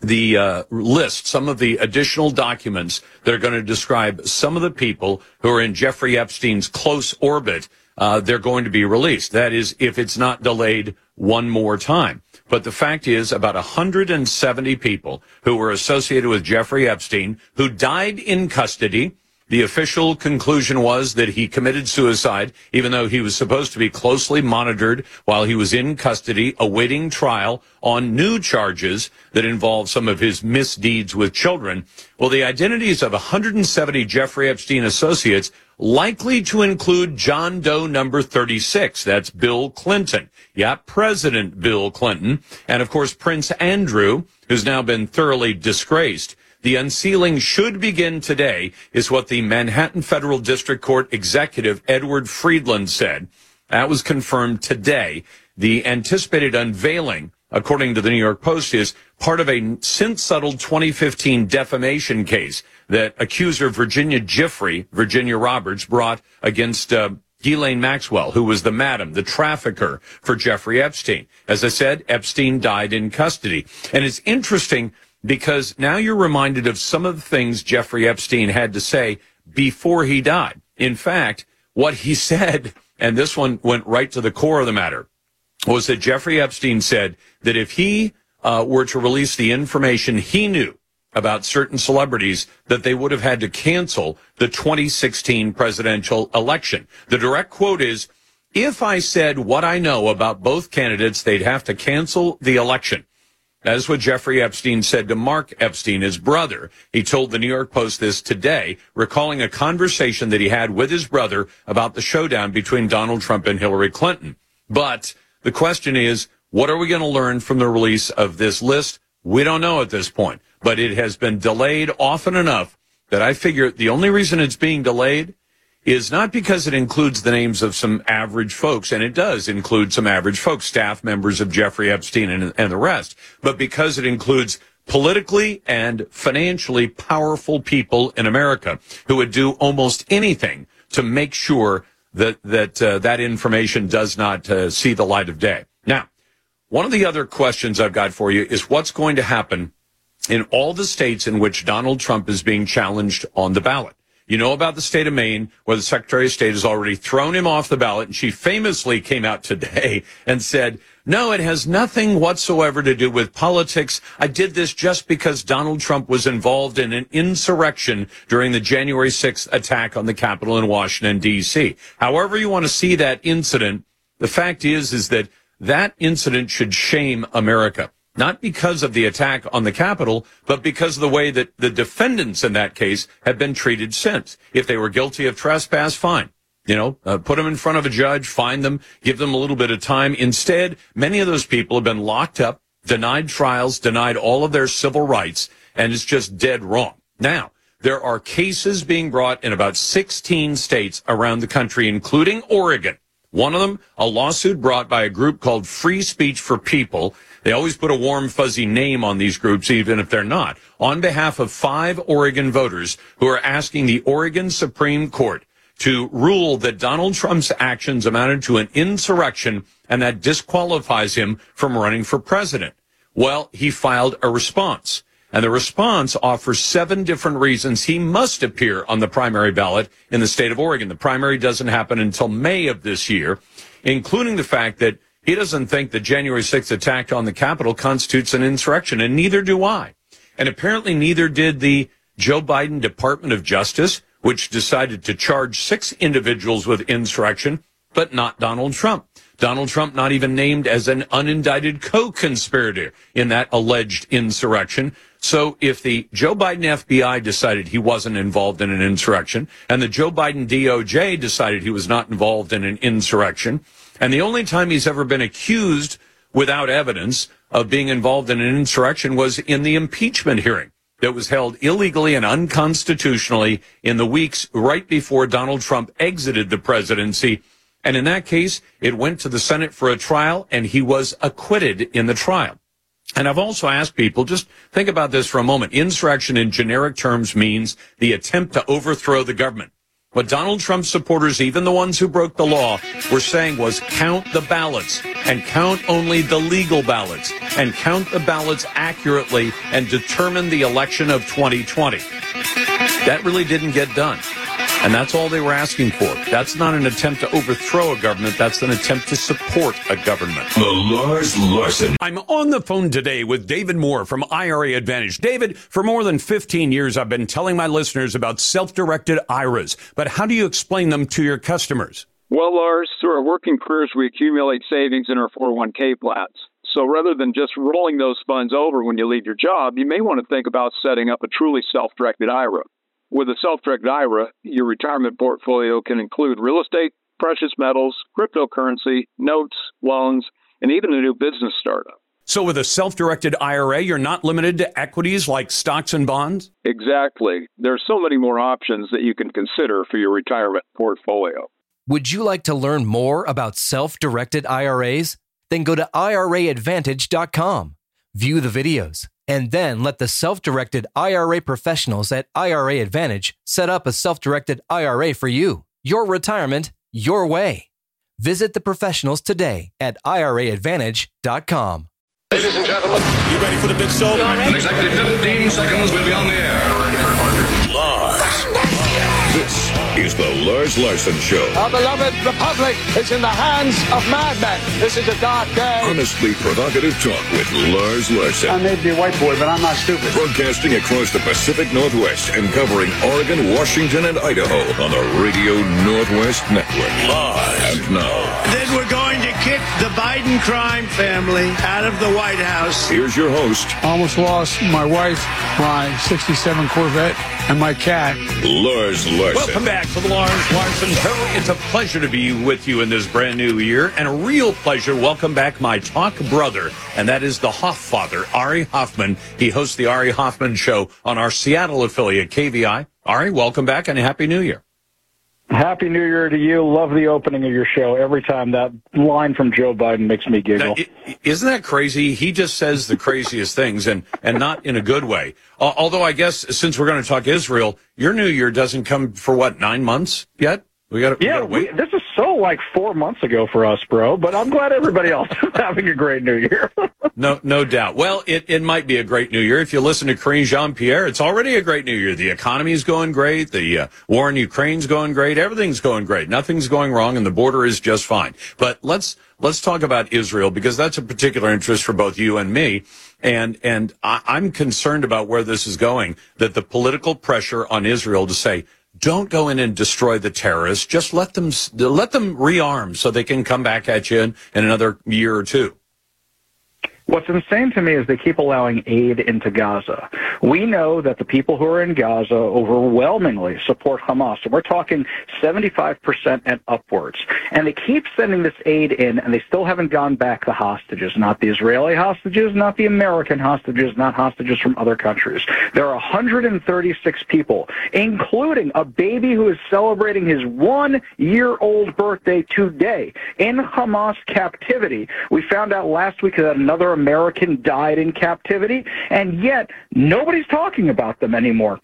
the uh, list some of the additional documents that are going to describe some of the people who are in Jeffrey Epstein's close orbit uh, they're going to be released. That is, if it's not delayed one more time. But the fact is, about 170 people who were associated with Jeffrey Epstein who died in custody. The official conclusion was that he committed suicide, even though he was supposed to be closely monitored while he was in custody, awaiting trial on new charges that involve some of his misdeeds with children. Well, the identities of 170 Jeffrey Epstein associates likely to include John Doe number 36. That's Bill Clinton. Yeah, President Bill Clinton. And of course, Prince Andrew, who's now been thoroughly disgraced. The unsealing should begin today, is what the Manhattan Federal District Court executive Edward Friedland said. That was confirmed today. The anticipated unveiling according to the New York Post, is part of a since settled 2015 defamation case that accuser Virginia Giuffre, Virginia Roberts, brought against uh, Ghislaine Maxwell, who was the madam, the trafficker for Jeffrey Epstein. As I said, Epstein died in custody. And it's interesting because now you're reminded of some of the things Jeffrey Epstein had to say before he died. In fact, what he said, and this one went right to the core of the matter was that Jeffrey Epstein said that if he uh, were to release the information he knew about certain celebrities, that they would have had to cancel the 2016 presidential election. The direct quote is, if I said what I know about both candidates, they'd have to cancel the election. That is what Jeffrey Epstein said to Mark Epstein, his brother. He told the New York Post this today, recalling a conversation that he had with his brother about the showdown between Donald Trump and Hillary Clinton. But the question is, what are we going to learn from the release of this list? We don't know at this point, but it has been delayed often enough that I figure the only reason it's being delayed is not because it includes the names of some average folks, and it does include some average folks, staff members of Jeffrey Epstein and, and the rest, but because it includes politically and financially powerful people in America who would do almost anything to make sure that that uh, that information does not uh, see the light of day. Now, one of the other questions I've got for you is what's going to happen in all the states in which Donald Trump is being challenged on the ballot. You know about the state of Maine, where the Secretary of State has already thrown him off the ballot, and she famously came out today and said, no, it has nothing whatsoever to do with politics. I did this just because Donald Trump was involved in an insurrection during the January 6th attack on the Capitol in Washington, D.C. However you want to see that incident, the fact is, is that that incident should shame America not because of the attack on the Capitol, but because of the way that the defendants in that case have been treated since. If they were guilty of trespass, fine. You know, uh, put them in front of a judge, find them, give them a little bit of time. Instead, many of those people have been locked up, denied trials, denied all of their civil rights, and it's just dead wrong. Now, there are cases being brought in about 16 states around the country, including Oregon. One of them, a lawsuit brought by a group called Free Speech for People. They always put a warm, fuzzy name on these groups, even if they're not. On behalf of five Oregon voters who are asking the Oregon Supreme Court to rule that Donald Trump's actions amounted to an insurrection and that disqualifies him from running for president. Well, he filed a response. And the response offers seven different reasons he must appear on the primary ballot in the state of Oregon. The primary doesn't happen until May of this year, including the fact that he doesn't think the January 6th attack on the Capitol constitutes an insurrection, and neither do I. And apparently neither did the Joe Biden Department of Justice, which decided to charge six individuals with insurrection, but not Donald Trump. Donald Trump not even named as an unindicted co-conspirator in that alleged insurrection. So if the Joe Biden FBI decided he wasn't involved in an insurrection and the Joe Biden DOJ decided he was not involved in an insurrection, and the only time he's ever been accused without evidence of being involved in an insurrection was in the impeachment hearing that was held illegally and unconstitutionally in the weeks right before Donald Trump exited the presidency and in that case, it went to the Senate for a trial and he was acquitted in the trial. And I've also asked people, just think about this for a moment. Insurrection in generic terms means the attempt to overthrow the government. What Donald Trump supporters, even the ones who broke the law, were saying was count the ballots and count only the legal ballots and count the ballots accurately and determine the election of 2020. That really didn't get done. And that's all they were asking for. That's not an attempt to overthrow a government. That's an attempt to support a government. The Lars Larson. I'm on the phone today with David Moore from IRA Advantage. David, for more than 15 years, I've been telling my listeners about self-directed IRAs, but how do you explain them to your customers? Well, Lars, through our working careers, we accumulate savings in our 401k plans. So rather than just rolling those funds over when you leave your job, you may want to think about setting up a truly self-directed IRA. With a self-directed IRA, your retirement portfolio can include real estate, precious metals, cryptocurrency, notes, loans, and even a new business startup. So with a self-directed IRA, you're not limited to equities like stocks and bonds? Exactly. There are so many more options that you can consider for your retirement portfolio. Would you like to learn more about self-directed IRAs? Then go to iraadvantage.com. View the videos and then let the self directed IRA professionals at IRA Advantage set up a self directed IRA for you. Your retirement, your way. Visit the professionals today at IRAadvantage.com. Ladies and gentlemen, you ready for the big show? In exactly 15 seconds, we'll be on the air. Lars. This is the Lars Larson Show. Our beloved republic is in the hands of madmen. This is a dark day. Honestly provocative talk with Lars Larson. I may be a white boy, but I'm not stupid. Broadcasting across the Pacific Northwest and covering Oregon, Washington, and Idaho on the Radio Northwest Network. Live and now. Biden crime family out of the White House. Here's your host, I almost lost my wife, my 67 Corvette, and my cat. Lars Larson. Welcome back to the Lars Larson Show. It's a pleasure to be with you in this brand new year, and a real pleasure. Welcome back my talk brother, and that is the Hoff father, Ari Hoffman. He hosts the Ari Hoffman Show on our Seattle affiliate, KVI. Ari, welcome back and Happy New Year. Happy New Year to you. Love the opening of your show. Every time that line from Joe Biden makes me giggle. Now, isn't that crazy? He just says the craziest things and, and not in a good way. Although I guess since we're going to talk Israel, your new year doesn't come for what, nine months yet? We got yeah, to. We, this is so like four months ago for us, bro. But I'm glad everybody else is having a great New Year. no, no doubt. Well, it, it might be a great New Year if you listen to Karine Jean Pierre. It's already a great New Year. The economy's going great. The uh, war in Ukraine's going great. Everything's going great. Nothing's going wrong, and the border is just fine. But let's let's talk about Israel because that's a particular interest for both you and me. And and I, I'm concerned about where this is going. That the political pressure on Israel to say don't go in and destroy the terrorists. Just let them let them rearm so they can come back at you in, in another year or two. What's insane to me is they keep allowing aid into Gaza. We know that the people who are in Gaza overwhelmingly support Hamas, and we're talking 75% and upwards. And they keep sending this aid in, and they still haven't gone back the hostages, not the Israeli hostages, not the American hostages, not hostages from other countries. There are 136 people, including a baby who is celebrating his one-year-old birthday today in Hamas captivity. We found out last week that another American died in captivity, and yet nobody's talking about them anymore.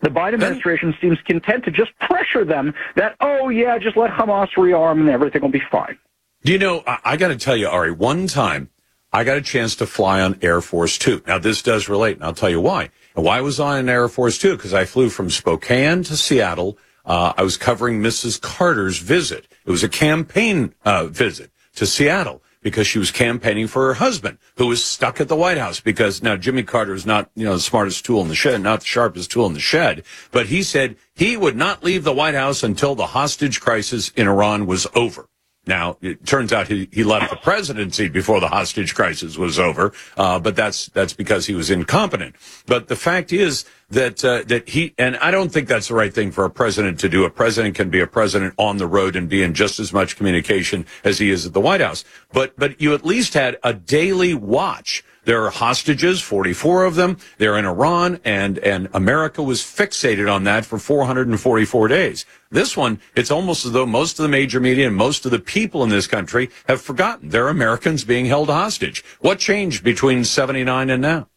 The Biden administration seems content to just pressure them that, oh, yeah, just let Hamas rearm and everything will be fine. Do you know, I, I got to tell you, Ari, one time I got a chance to fly on Air Force Two. Now, this does relate, and I'll tell you why. And why was I on Air Force Two? Because I flew from Spokane to Seattle. Uh, I was covering Mrs. Carter's visit. It was a campaign uh, visit to Seattle because she was campaigning for her husband, who was stuck at the White House. Because now Jimmy Carter is not, you know, the smartest tool in the shed, not the sharpest tool in the shed, but he said he would not leave the White House until the hostage crisis in Iran was over. Now, it turns out he, he left the presidency before the hostage crisis was over, uh, but that's that's because he was incompetent. But the fact is that uh, that he and I don't think that's the right thing for a president to do. A president can be a president on the road and be in just as much communication as he is at the White House. But but you at least had a daily watch there are hostages, 44 of them. They're in Iran, and, and America was fixated on that for 444 days. This one, it's almost as though most of the major media and most of the people in this country have forgotten there are Americans being held hostage. What changed between 79 and now?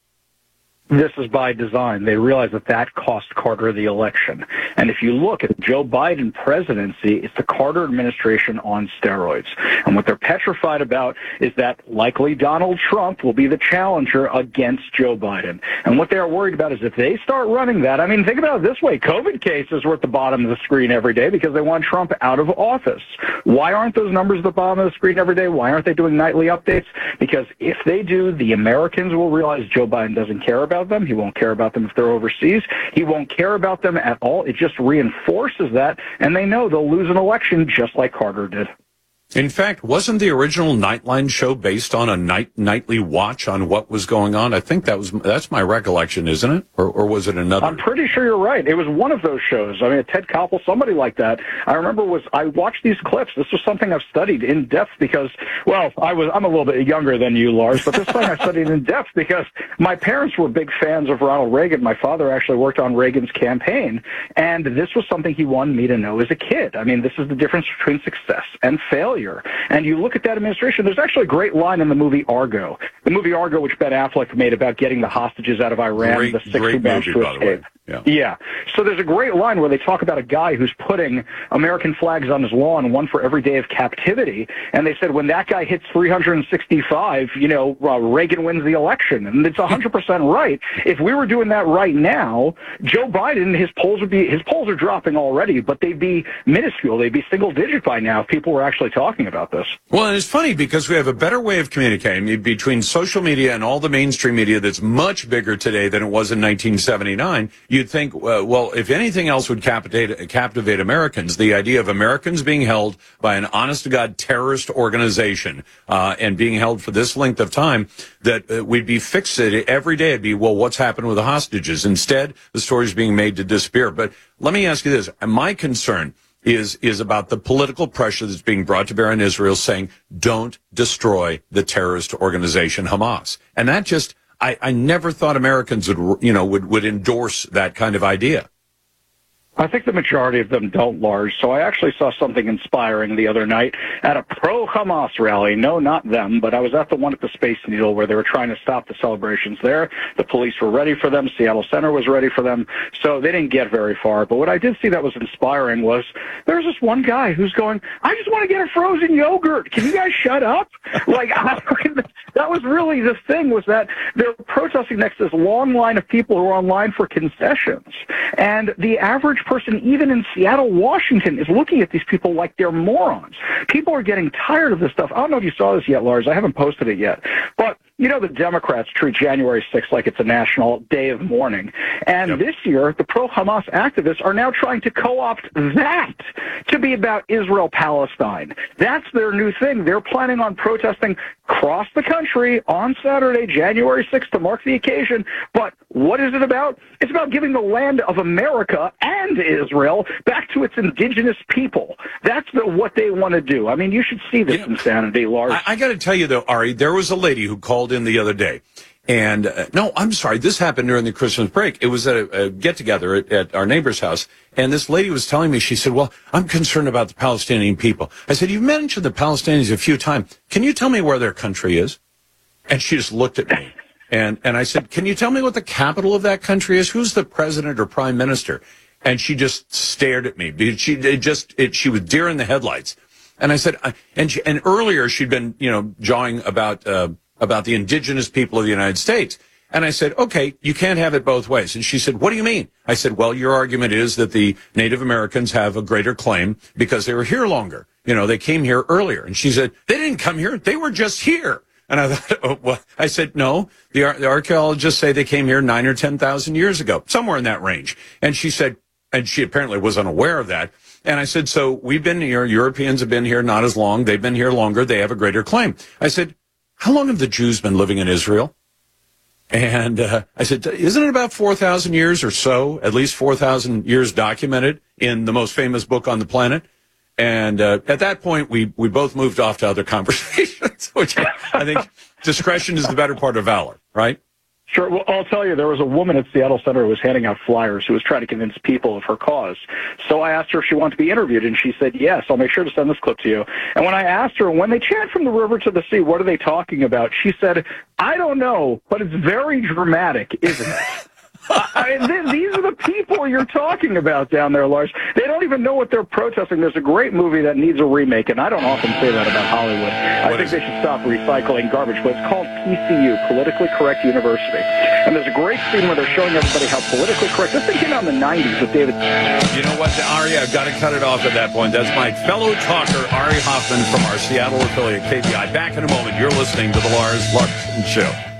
This is by design. They realize that that cost Carter the election. And if you look at Joe Biden presidency, it's the Carter administration on steroids. And what they're petrified about is that likely Donald Trump will be the challenger against Joe Biden. And what they are worried about is if they start running that, I mean, think about it this way. COVID cases were at the bottom of the screen every day because they want Trump out of office. Why aren't those numbers at the bottom of the screen every day? Why aren't they doing nightly updates? Because if they do, the Americans will realize Joe Biden doesn't care about them. He won't care about them if they're overseas. He won't care about them at all. It just reinforces that, and they know they'll lose an election just like Carter did. In fact, wasn't the original Nightline show based on a night nightly watch on what was going on? I think that was that's my recollection, isn't it? Or, or was it another? I'm pretty sure you're right. It was one of those shows. I mean, Ted Koppel, somebody like that. I remember was I watched these clips. This was something I've studied in depth because, well, I was I'm a little bit younger than you, Lars, but this thing I studied in depth because my parents were big fans of Ronald Reagan. My father actually worked on Reagan's campaign, and this was something he wanted me to know as a kid. I mean, this is the difference between success and failure failure. And you look at that administration, there's actually a great line in the movie Argo. The movie Argo, which Ben Affleck made about getting the hostages out of Iran, great, the six who managed to escape. Yeah. yeah. So there's a great line where they talk about a guy who's putting American flags on his lawn, one for every day of captivity. And they said when that guy hits 365, you know, uh, Reagan wins the election. And it's 100% right. If we were doing that right now, Joe Biden, his polls would be, his polls are dropping already, but they'd be minuscule. They'd be single digit by now if people were actually talking about this. Well, and it's funny because we have a better way of communicating between social media and all the mainstream media that's much bigger today than it was in 1979 you'd think, uh, well, if anything else would captivate, captivate Americans, the idea of Americans being held by an honest to God terrorist organization uh, and being held for this length of time, that uh, we'd be fixated every day. It'd be, well, what's happened with the hostages? Instead, the story's being made to disappear. But let me ask you this. My concern is is about the political pressure that's being brought to bear on Israel saying don't destroy the terrorist organization Hamas. And that just I, I never thought Americans would, you know, would, would endorse that kind of idea. I think the majority of them don't, Lars. So I actually saw something inspiring the other night at a pro Hamas rally. No, not them, but I was at the one at the Space Needle where they were trying to stop the celebrations there. The police were ready for them. Seattle Center was ready for them. So they didn't get very far. But what I did see that was inspiring was there's this one guy who's going, I just want to get a frozen yogurt. Can you guys shut up? like, that was really the thing was that they're protesting next to this long line of people who are online for concessions. And the average person, even in Seattle, Washington, is looking at these people like they're morons. People are getting tired of this stuff. I don't know if you saw this yet, Lars. I haven't posted it yet. But you know, the Democrats treat January 6th like it's a national day of mourning. And yep. this year, the pro Hamas activists are now trying to co opt that to be about Israel Palestine. That's their new thing. They're planning on protesting across the country on Saturday, January 6th, to mark the occasion. But what is it about? It's about giving the land of America and Israel back to its indigenous people. That's the, what they want to do. I mean, you should see this insanity, Lars. I, I got to tell you, though, Ari, there was a lady who called called in the other day. And uh, no, I'm sorry. This happened during the Christmas break. It was at a, a get together at, at, our neighbor's house. And this lady was telling me, she said, well, I'm concerned about the Palestinian people. I said, you've mentioned the Palestinians a few times. Can you tell me where their country is? And she just looked at me. And, and I said, can you tell me what the capital of that country is? Who's the president or prime minister? And she just stared at me. She just, it, she was deer in the headlights. And I said, uh, and she, and earlier she'd been, you know, jawing about, uh, about the indigenous people of the United States. And I said, okay, you can't have it both ways. And she said, what do you mean? I said, well, your argument is that the Native Americans have a greater claim because they were here longer. You know, they came here earlier. And she said, they didn't come here. They were just here. And I thought, oh, well, I said, no, the, the archaeologists say they came here nine or 10,000 years ago, somewhere in that range. And she said, and she apparently was unaware of that. And I said, so we've been here. Europeans have been here not as long. They've been here longer. They have a greater claim. I said, how long have the Jews been living in Israel? And uh, I said, isn't it about 4,000 years or so, at least 4,000 years documented in the most famous book on the planet? And uh, at that point, we, we both moved off to other conversations, which I think discretion is the better part of valor, right? Sure. Well, I'll tell you, there was a woman at Seattle Center who was handing out flyers who was trying to convince people of her cause. So I asked her if she wanted to be interviewed, and she said yes. I'll make sure to send this clip to you. And when I asked her, when they chant from the river to the sea, what are they talking about? She said, I don't know, but it's very dramatic, isn't it? I mean, th- these are the people you're talking about down there, Lars. They don't even know what they're protesting. There's a great movie that needs a remake, and I don't often say that about Hollywood. I think they should stop recycling garbage, but it's called PCU, Politically Correct University. And there's a great scene where they're showing everybody how politically correct. This thing came out in the 90s with David. You know what, Ari? I've got to cut it off at that point. That's my fellow talker, Ari Hoffman from our Seattle affiliate, KVI. Back in a moment. You're listening to the Lars Larson Show.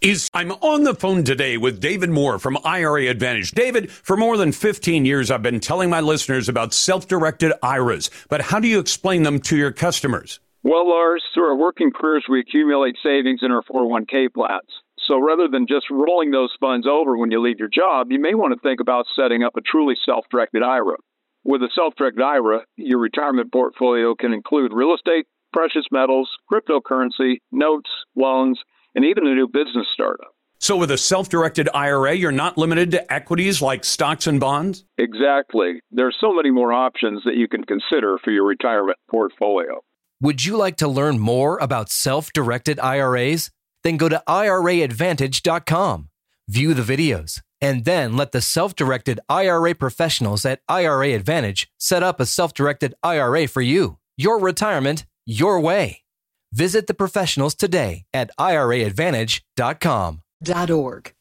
Is I'm on the phone today with David Moore from IRA Advantage. David, for more than 15 years, I've been telling my listeners about self-directed IRAs, but how do you explain them to your customers? Well, Lars, through our working careers, we accumulate savings in our 401k plans. So rather than just rolling those funds over when you leave your job, you may want to think about setting up a truly self-directed IRA. With a self-directed IRA, your retirement portfolio can include real estate, precious metals, cryptocurrency, notes, loans, and even a new business startup. So, with a self directed IRA, you're not limited to equities like stocks and bonds? Exactly. There are so many more options that you can consider for your retirement portfolio. Would you like to learn more about self directed IRAs? Then go to IRAadvantage.com, view the videos, and then let the self directed IRA professionals at IRA Advantage set up a self directed IRA for you. Your retirement, your way. Visit the professionals today at IRAadvantage.com. .org.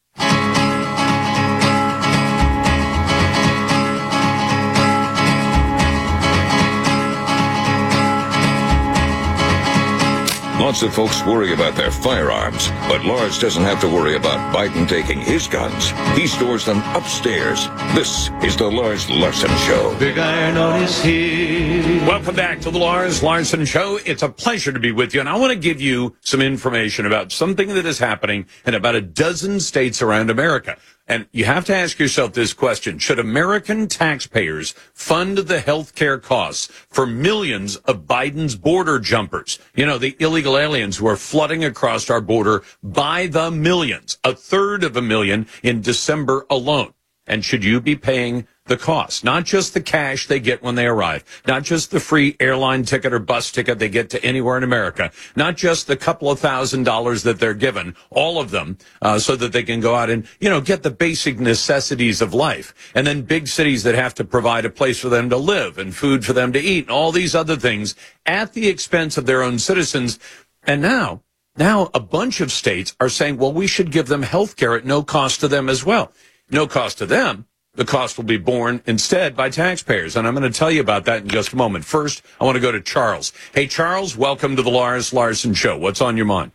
Lots of folks worry about their firearms, but Lars doesn't have to worry about Biden taking his guns. He stores them upstairs. This is the Lars Larson Show. Big iron on his head. Welcome back to the Lars Larson Show. It's a pleasure to be with you, and I want to give you some information about something that is happening in about a dozen states around America. And you have to ask yourself this question. Should American taxpayers fund the health care costs for millions of Biden's border jumpers? You know, the illegal aliens who are flooding across our border by the millions, a third of a million in December alone. And should you be paying the cost? Not just the cash they get when they arrive, not just the free airline ticket or bus ticket they get to anywhere in America, not just the couple of thousand dollars that they're given, all of them, uh, so that they can go out and, you know, get the basic necessities of life. And then big cities that have to provide a place for them to live and food for them to eat and all these other things at the expense of their own citizens. And now, now a bunch of states are saying, well, we should give them health care at no cost to them as well no cost to them. The cost will be borne instead by taxpayers. And I'm going to tell you about that in just a moment. First, I want to go to Charles. Hey, Charles, welcome to the Lars Larson Show. What's on your mind?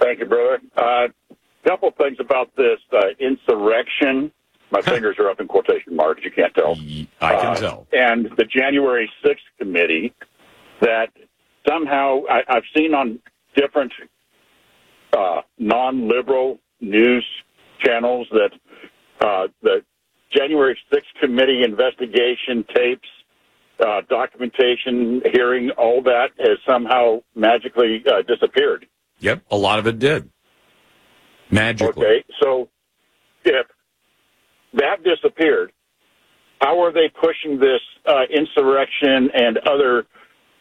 Thank you, brother. A uh, couple things about this uh, insurrection. My fingers are up in quotation marks. You can't tell. I can uh, tell. And the January 6th committee that somehow I, have seen on different uh, non-liberal news channels that uh, the January 6th committee investigation tapes, uh, documentation, hearing, all that has somehow magically uh, disappeared. Yep, a lot of it did. Magically. Okay, so if that disappeared. How are they pushing this uh, insurrection and other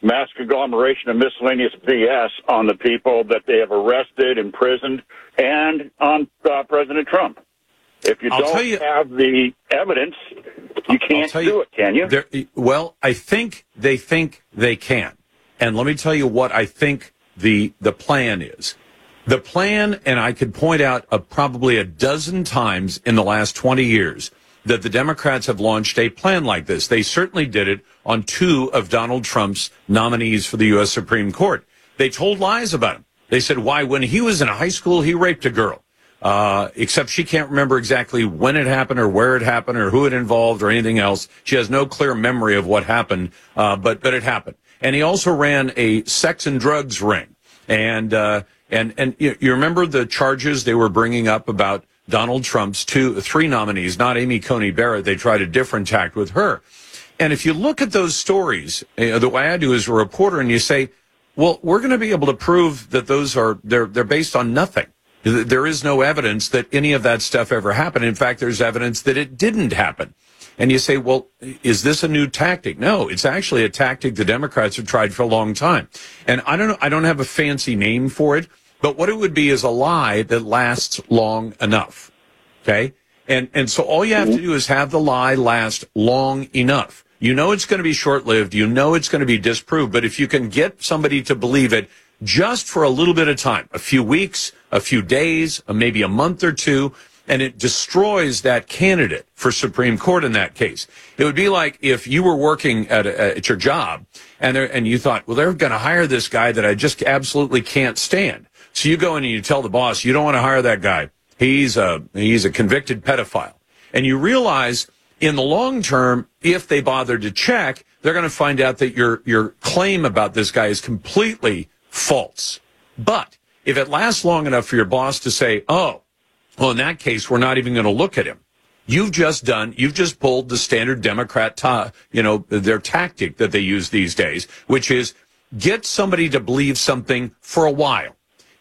mass conglomeration of miscellaneous BS on the people that they have arrested, imprisoned, and on uh, President Trump? If you I'll don't you- have the evidence, you can't do you- it, can you? There- well, I think they think they can. And let me tell you what I think the the plan is. The plan, and I could point out uh, probably a dozen times in the last 20 years that the Democrats have launched a plan like this. They certainly did it on two of Donald Trump's nominees for the U.S. Supreme Court. They told lies about him. They said, why, when he was in high school, he raped a girl. Uh, except she can't remember exactly when it happened or where it happened or who it involved or anything else. She has no clear memory of what happened, uh, but, but it happened. And he also ran a sex and drugs ring. And, uh, and, and you, you remember the charges they were bringing up about Donald Trump's two, three nominees, not Amy Coney Barrett. They tried a different tact with her. And if you look at those stories, uh, the way I do as a reporter, and you say, well, we're going to be able to prove that those are, they're, they're based on nothing. There is no evidence that any of that stuff ever happened. In fact, there's evidence that it didn't happen. And you say, well, is this a new tactic? No, it's actually a tactic the Democrats have tried for a long time. And I don't know, I don't have a fancy name for it, but what it would be is a lie that lasts long enough. Okay. And, and so all you have to do is have the lie last long enough. You know it's going to be short lived. You know it's going to be disproved. But if you can get somebody to believe it just for a little bit of time, a few weeks, a few days, uh, maybe a month or two, and it destroys that candidate for Supreme Court in that case. It would be like if you were working at, a, at your job and there, and you thought, well, they're going to hire this guy that I just absolutely can't stand. So you go in and you tell the boss, you don't want to hire that guy. He's a, he's a convicted pedophile. And you realize in the long term, if they bother to check, they're going to find out that your, your claim about this guy is completely false. But if it lasts long enough for your boss to say, oh, well, in that case, we're not even going to look at him. You've just done, you've just pulled the standard Democrat, ta- you know, their tactic that they use these days, which is get somebody to believe something for a while.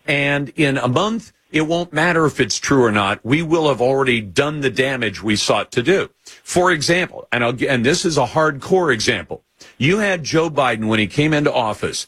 And in a month, it won't matter if it's true or not. We will have already done the damage we sought to do. For example, and I'll, and this is a hardcore example. You had Joe Biden when he came into office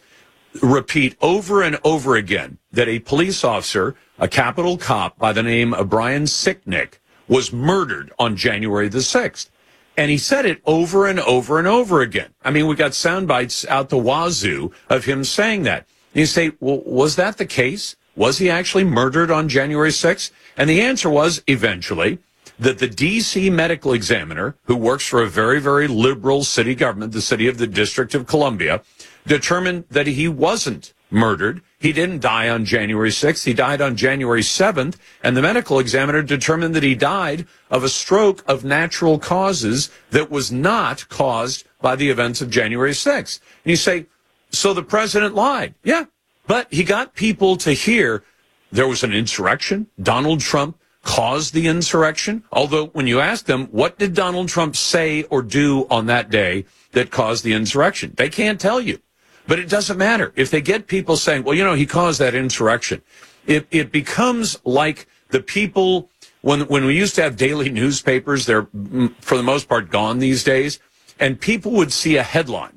repeat over and over again that a police officer, a Capitol cop by the name of Brian Sicknick, was murdered on January the 6th. And he said it over and over and over again. I mean, we got sound bites out the wazoo of him saying that. You say, well, was that the case? Was he actually murdered on January 6th? And the answer was eventually that the DC medical examiner, who works for a very, very liberal city government, the city of the District of Columbia, determined that he wasn't murdered. He didn't die on January 6th. He died on January 7th. And the medical examiner determined that he died of a stroke of natural causes that was not caused by the events of January 6th. And you say, so the president lied. Yeah. But he got people to hear there was an insurrection. Donald Trump caused the insurrection. Although when you ask them, what did Donald Trump say or do on that day that caused the insurrection? They can't tell you. But it doesn't matter. If they get people saying, well, you know, he caused that insurrection, it, it becomes like the people, when, when we used to have daily newspapers, they're mm, for the most part gone these days, and people would see a headline,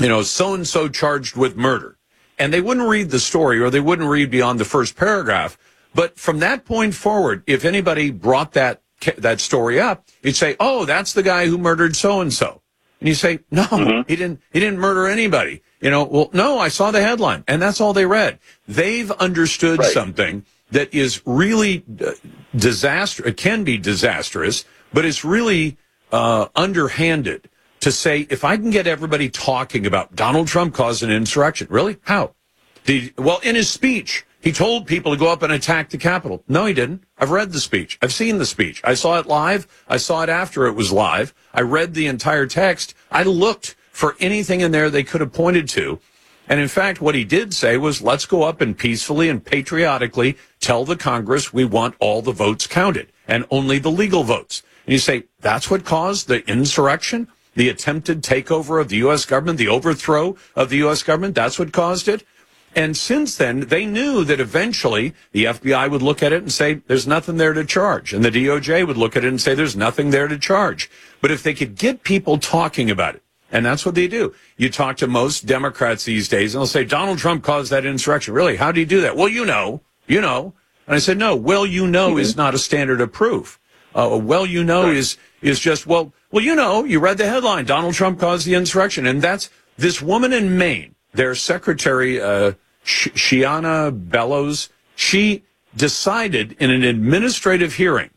you know, so and so charged with murder. And they wouldn't read the story or they wouldn't read beyond the first paragraph. But from that point forward, if anybody brought that, that story up, you'd say, oh, that's the guy who murdered so and so. And you say, no, he didn't, he didn't murder anybody. You know, well, no, I saw the headline and that's all they read. They've understood something that is really uh, disaster. It can be disastrous, but it's really, uh, underhanded to say, if I can get everybody talking about Donald Trump caused an insurrection, really? How? Well, in his speech, he told people to go up and attack the Capitol. No, he didn't. I've read the speech. I've seen the speech. I saw it live. I saw it after it was live. I read the entire text. I looked for anything in there they could have pointed to. And in fact, what he did say was, let's go up and peacefully and patriotically tell the Congress we want all the votes counted and only the legal votes. And you say, that's what caused the insurrection? The attempted takeover of the U.S. government, the overthrow of the U.S. government? That's what caused it? And since then, they knew that eventually the FBI would look at it and say, there's nothing there to charge. And the DOJ would look at it and say, there's nothing there to charge. But if they could get people talking about it, and that's what they do. You talk to most Democrats these days and they'll say, Donald Trump caused that insurrection. Really? How did he do that? Well, you know, you know. And I said, no, well, you know mm-hmm. is not a standard of proof. Uh, well, you know right. is, is just, well, well, you know, you read the headline, Donald Trump caused the insurrection. And that's this woman in Maine, their secretary, uh, Shenna Bellows, she decided in an administrative hearing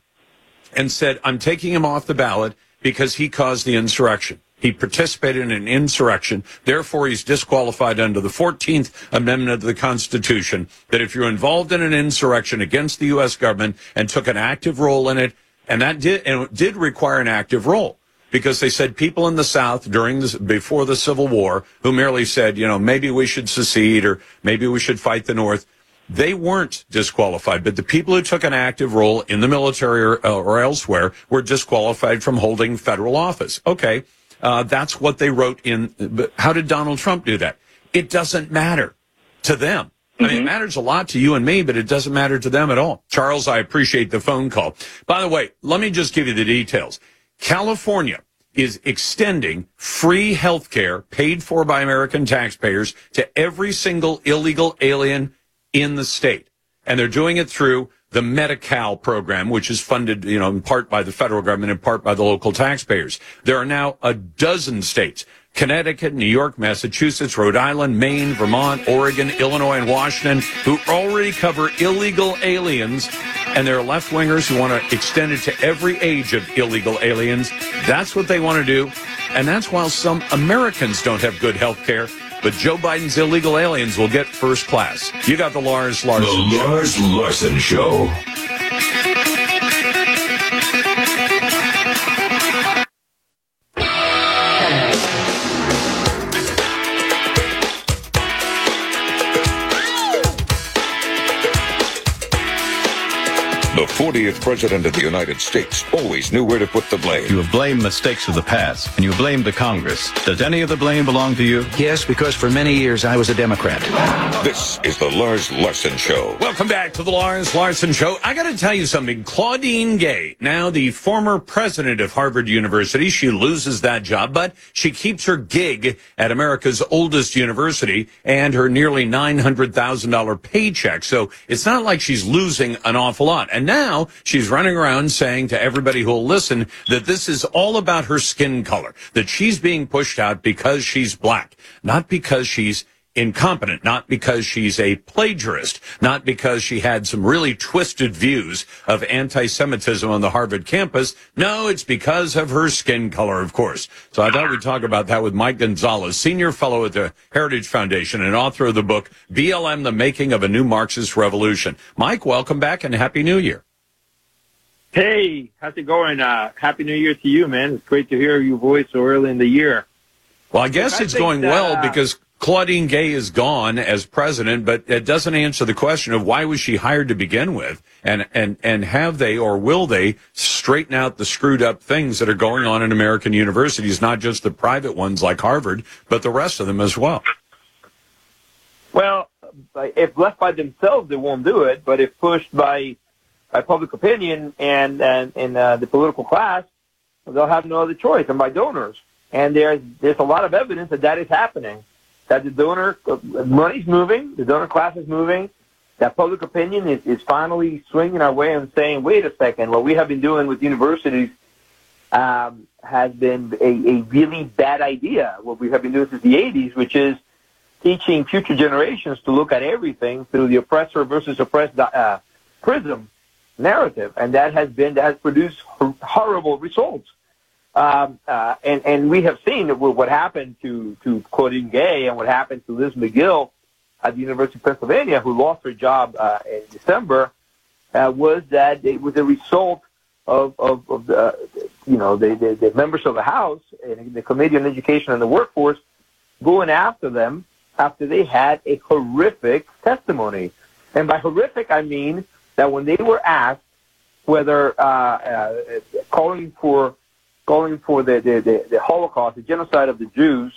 and said, I'm taking him off the ballot because he caused the insurrection. He participated in an insurrection. Therefore, he's disqualified under the 14th Amendment of the Constitution that if you're involved in an insurrection against the U.S. government and took an active role in it, and that did, and did require an active role because they said people in the South during this, before the Civil War who merely said, you know, maybe we should secede or maybe we should fight the North. They weren't disqualified, but the people who took an active role in the military or, uh, or elsewhere were disqualified from holding federal office. Okay. Uh, that's what they wrote in. But how did Donald Trump do that? It doesn't matter to them. I mean, it mm-hmm. matters a lot to you and me, but it doesn't matter to them at all. Charles, I appreciate the phone call. By the way, let me just give you the details. California is extending free health care paid for by American taxpayers to every single illegal alien in the state. And they're doing it through the Medi-Cal program, which is funded, you know, in part by the federal government, in part by the local taxpayers. There are now a dozen states Connecticut, New York, Massachusetts, Rhode Island, Maine, Vermont, Oregon, Illinois, and Washington, who already cover illegal aliens, and there are left wingers who want to extend it to every age of illegal aliens. That's what they want to do. And that's while some Americans don't have good health care, but Joe Biden's illegal aliens will get first class. You got the Lars Larson. The Lars Larson Show. The 40th President of the United States always knew where to put the blame. You have blamed mistakes of the past, and you blame the Congress. Does any of the blame belong to you? Yes, because for many years I was a Democrat. This is the Lars Larson Show. Welcome back to the Lars Larson Show. I got to tell you something. Claudine Gay, now the former president of Harvard University, she loses that job, but she keeps her gig at America's oldest university and her nearly $900,000 paycheck. So it's not like she's losing an awful lot. And now she's running around saying to everybody who'll listen that this is all about her skin color, that she's being pushed out because she's black, not because she's incompetent, not because she's a plagiarist, not because she had some really twisted views of anti-Semitism on the Harvard campus. No, it's because of her skin color, of course. So I thought we'd talk about that with Mike Gonzalez, senior fellow at the Heritage Foundation and author of the book BLM, The Making of a New Marxist Revolution. Mike, welcome back and Happy New Year. Hey, how's it going? Uh, Happy New Year to you, man. It's great to hear your voice so early in the year. Well, I guess it's going that, well uh, because Claudine Gay is gone as president, but it doesn't answer the question of why was she hired to begin with, and and and have they or will they straighten out the screwed up things that are going on in American universities, not just the private ones like Harvard, but the rest of them as well. Well, if left by themselves, they won't do it. But if pushed by by public opinion and and uh, the political class, they'll have no other choice, and by donors. And there's there's a lot of evidence that that is happening that the donor money's moving, the donor class is moving, that public opinion is, is finally swinging our way and saying, wait a second, what we have been doing with universities um, has been a, a really bad idea. What we have been doing since the 80s, which is teaching future generations to look at everything through the oppressor versus oppressed uh, prism narrative, and that has been that has produced horrible results. Um, uh, and, and we have seen what happened to, to Claudine Gay and what happened to Liz Magill at the University of Pennsylvania, who lost her job uh, in December, uh, was that it was a result of, of, of the, you know, the, the, the members of the House and the Committee on Education and the Workforce going after them after they had a horrific testimony. And by horrific, I mean that when they were asked whether uh, uh, calling for calling for the, the, the, the Holocaust, the genocide of the Jews,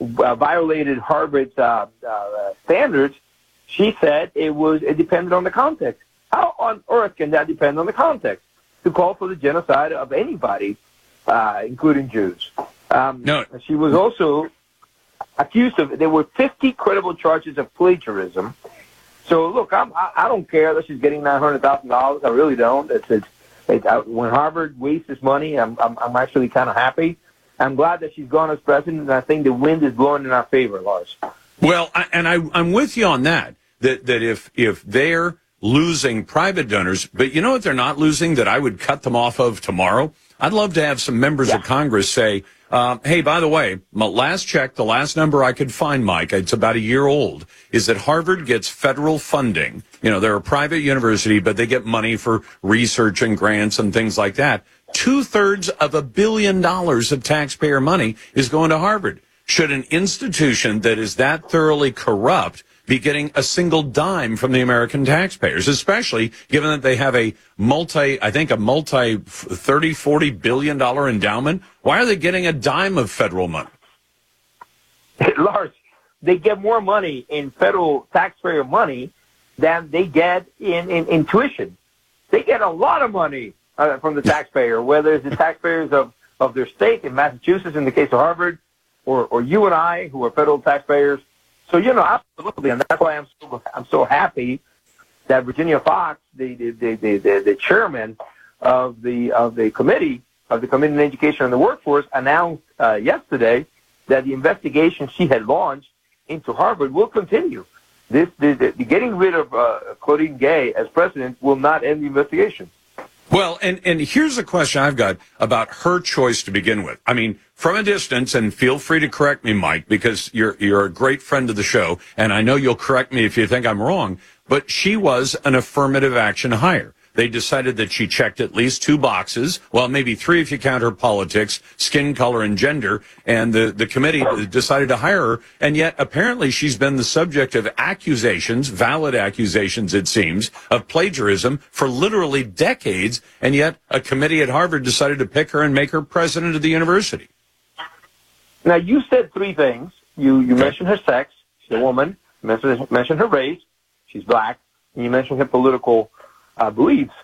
uh, violated Harvard's uh, uh, standards, she said it was it depended on the context. How on earth can that depend on the context to call for the genocide of anybody, uh, including Jews? Um, no. She was also accused of. There were 50 credible charges of plagiarism. So look, I'm, I, I don't care that she's getting nine hundred thousand dollars. I really don't. It's, it's, it's I, when Harvard wastes its money, I'm, I'm, I'm actually kind of happy. I'm glad that she's gone as president, and I think the wind is blowing in our favor, Lars. Well, I, and I, I'm with you on that. That that if if they're losing private donors, but you know what they're not losing that I would cut them off of tomorrow. I'd love to have some members yeah. of Congress say, um, hey, by the way, my last check, the last number I could find, Mike, it's about a year old, is that Harvard gets federal funding. You know, they're a private university, but they get money for research and grants and things like that. Two thirds of a billion dollars of taxpayer money is going to Harvard. Should an institution that is that thoroughly corrupt be getting a single dime from the American taxpayers, especially given that they have a multi, I think a multi 30, 40 billion dollar endowment. Why are they getting a dime of federal money? Lars, they get more money in federal taxpayer money than they get in, in, in tuition. They get a lot of money uh, from the taxpayer, whether it's the taxpayers of, of their state in Massachusetts in the case of Harvard, or, or you and I who are federal taxpayers so you know, absolutely, and that's why I'm so I'm so happy that Virginia Foxx, the the the the, the, chairman of the of the committee of the Committee on Education and the Workforce, announced uh, yesterday that the investigation she had launched into Harvard will continue. This the, the, the getting rid of uh, Claudine Gay as president will not end the investigation. Well, and, and here's a question I've got about her choice to begin with. I mean, from a distance, and feel free to correct me, Mike, because you're, you're a great friend of the show, and I know you'll correct me if you think I'm wrong, but she was an affirmative action hire. They decided that she checked at least two boxes, well, maybe three if you count her politics, skin color, and gender. And the, the committee decided to hire her. And yet, apparently, she's been the subject of accusations, valid accusations, it seems, of plagiarism for literally decades. And yet, a committee at Harvard decided to pick her and make her president of the university. Now, you said three things. You, you okay. mentioned her sex, she's a woman. You mentioned, mentioned her race, she's black. And you mentioned her political uh, beliefs.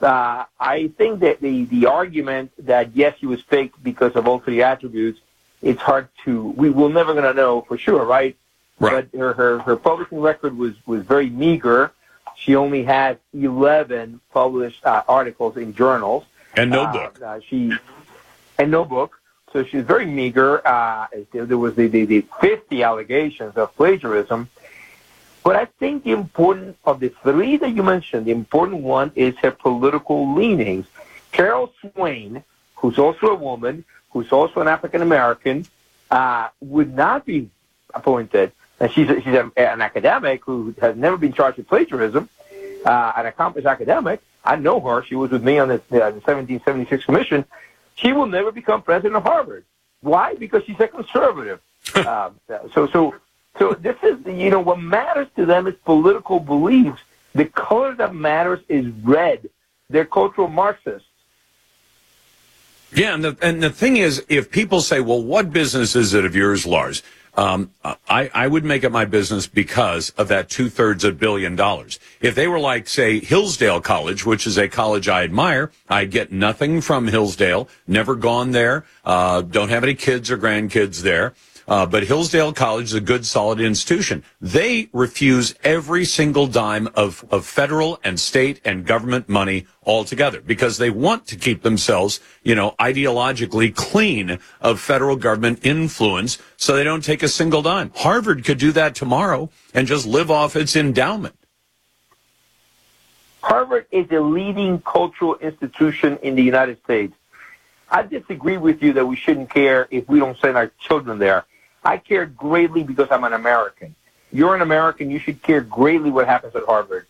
Uh, I think that the, the argument that yes, he was fake because of all three attributes, it's hard to, we, we're never going to know for sure, right? Right. But her, her, her publishing record was, was very meager. She only had 11 published uh, articles in journals. And no uh, book. Uh, she, and no book. So she's very meager. Uh, there was the, the, the 50 allegations of plagiarism. But I think the important of the three that you mentioned, the important one is her political leanings. Carol Swain, who's also a woman, who's also an African American, uh, would not be appointed. And she's a, she's a, an academic who has never been charged with plagiarism, uh, an accomplished academic. I know her. She was with me on the, uh, the 1776 commission. She will never become president of Harvard. Why? Because she's a conservative. um, so, so so this is, you know, what matters to them is political beliefs. The color that matters is red. They're cultural Marxists. Yeah, and the, and the thing is, if people say, well, what business is it of yours, Lars? Um, I, I would make it my business because of that two thirds of billion dollars. If they were like, say, Hillsdale College, which is a college I admire, I get nothing from Hillsdale, never gone there, uh, don't have any kids or grandkids there. Uh, but Hillsdale College is a good, solid institution. They refuse every single dime of, of federal and state and government money altogether because they want to keep themselves, you know, ideologically clean of federal government influence so they don't take a single dime. Harvard could do that tomorrow and just live off its endowment. Harvard is a leading cultural institution in the United States. I disagree with you that we shouldn't care if we don't send our children there. I care greatly because I'm an American. You're an American. You should care greatly what happens at Harvard.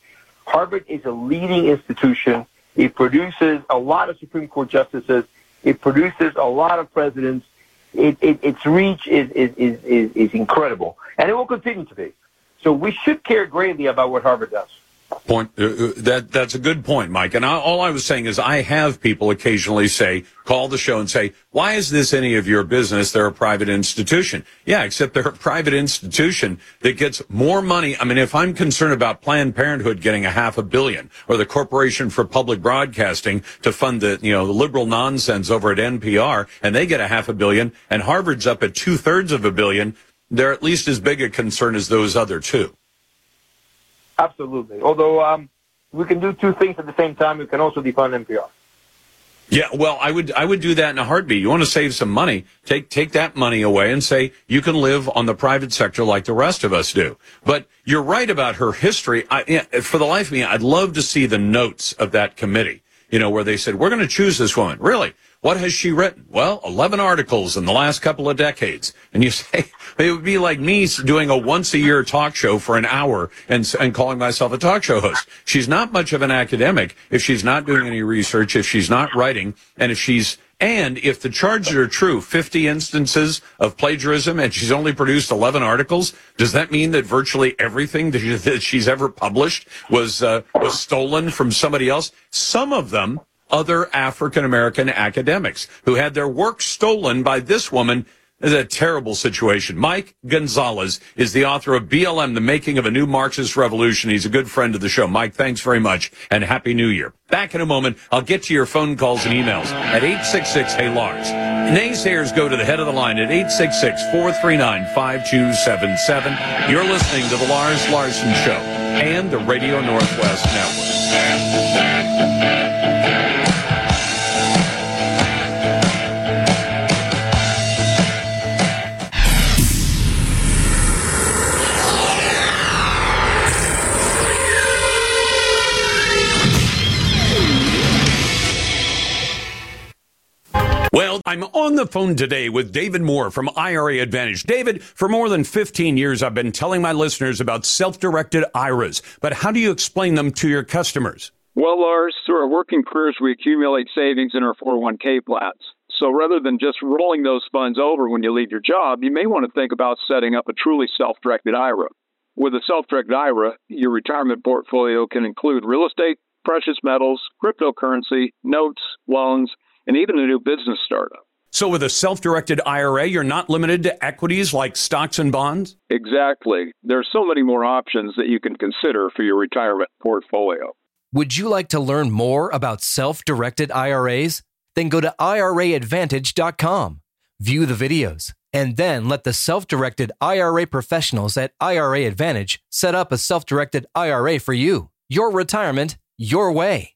Harvard is a leading institution. It produces a lot of Supreme Court justices. It produces a lot of presidents. It, it, its reach is, is, is, is, is incredible, and it will continue to be. So we should care greatly about what Harvard does. Point uh, uh, that that's a good point, Mike. And I, all I was saying is I have people occasionally say, call the show and say, "Why is this any of your business? They're a private institution." Yeah, except they're a private institution that gets more money. I mean, if I'm concerned about Planned Parenthood getting a half a billion or the Corporation for Public Broadcasting to fund the you know the liberal nonsense over at NPR, and they get a half a billion, and Harvard's up at two thirds of a billion, they're at least as big a concern as those other two. Absolutely. Although um, we can do two things at the same time, we can also defund NPR. Yeah, well, I would I would do that in a heartbeat. You want to save some money? Take take that money away and say you can live on the private sector like the rest of us do. But you're right about her history. I, for the life of me, I'd love to see the notes of that committee. You know, where they said we're going to choose this woman. Really? What has she written? Well, 11 articles in the last couple of decades. And you say, it would be like me doing a once a year talk show for an hour and, and calling myself a talk show host. She's not much of an academic if she's not doing any research, if she's not writing, and if she's, and if the charges are true, 50 instances of plagiarism and she's only produced 11 articles, does that mean that virtually everything that she's ever published was, uh, was stolen from somebody else? Some of them other African American academics who had their work stolen by this woman. It's a terrible situation. Mike Gonzalez is the author of BLM, The Making of a New Marxist Revolution. He's a good friend of the show. Mike, thanks very much and Happy New Year. Back in a moment, I'll get to your phone calls and emails at 866 Hey Lars. Naysayers go to the head of the line at 866 439 5277. You're listening to The Lars Larson Show and the Radio Northwest Network. Well, I'm on the phone today with David Moore from IRA Advantage. David, for more than 15 years, I've been telling my listeners about self-directed IRAs, but how do you explain them to your customers? Well, Lars, through our working careers, we accumulate savings in our 401k plans. So rather than just rolling those funds over when you leave your job, you may want to think about setting up a truly self-directed IRA. With a self-directed IRA, your retirement portfolio can include real estate, precious metals, cryptocurrency, notes, loans, and even a new business startup. So, with a self directed IRA, you're not limited to equities like stocks and bonds? Exactly. There are so many more options that you can consider for your retirement portfolio. Would you like to learn more about self directed IRAs? Then go to IRAadvantage.com, view the videos, and then let the self directed IRA professionals at IRA Advantage set up a self directed IRA for you. Your retirement, your way.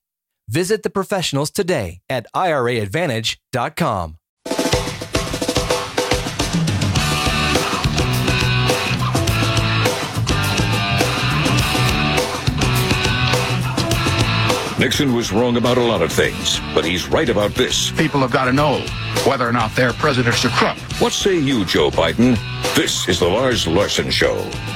Visit the professionals today at IRAadvantage.com. Nixon was wrong about a lot of things, but he's right about this. People have got to know whether or not their president's a crook. What say you, Joe Biden? This is the Lars Larson Show.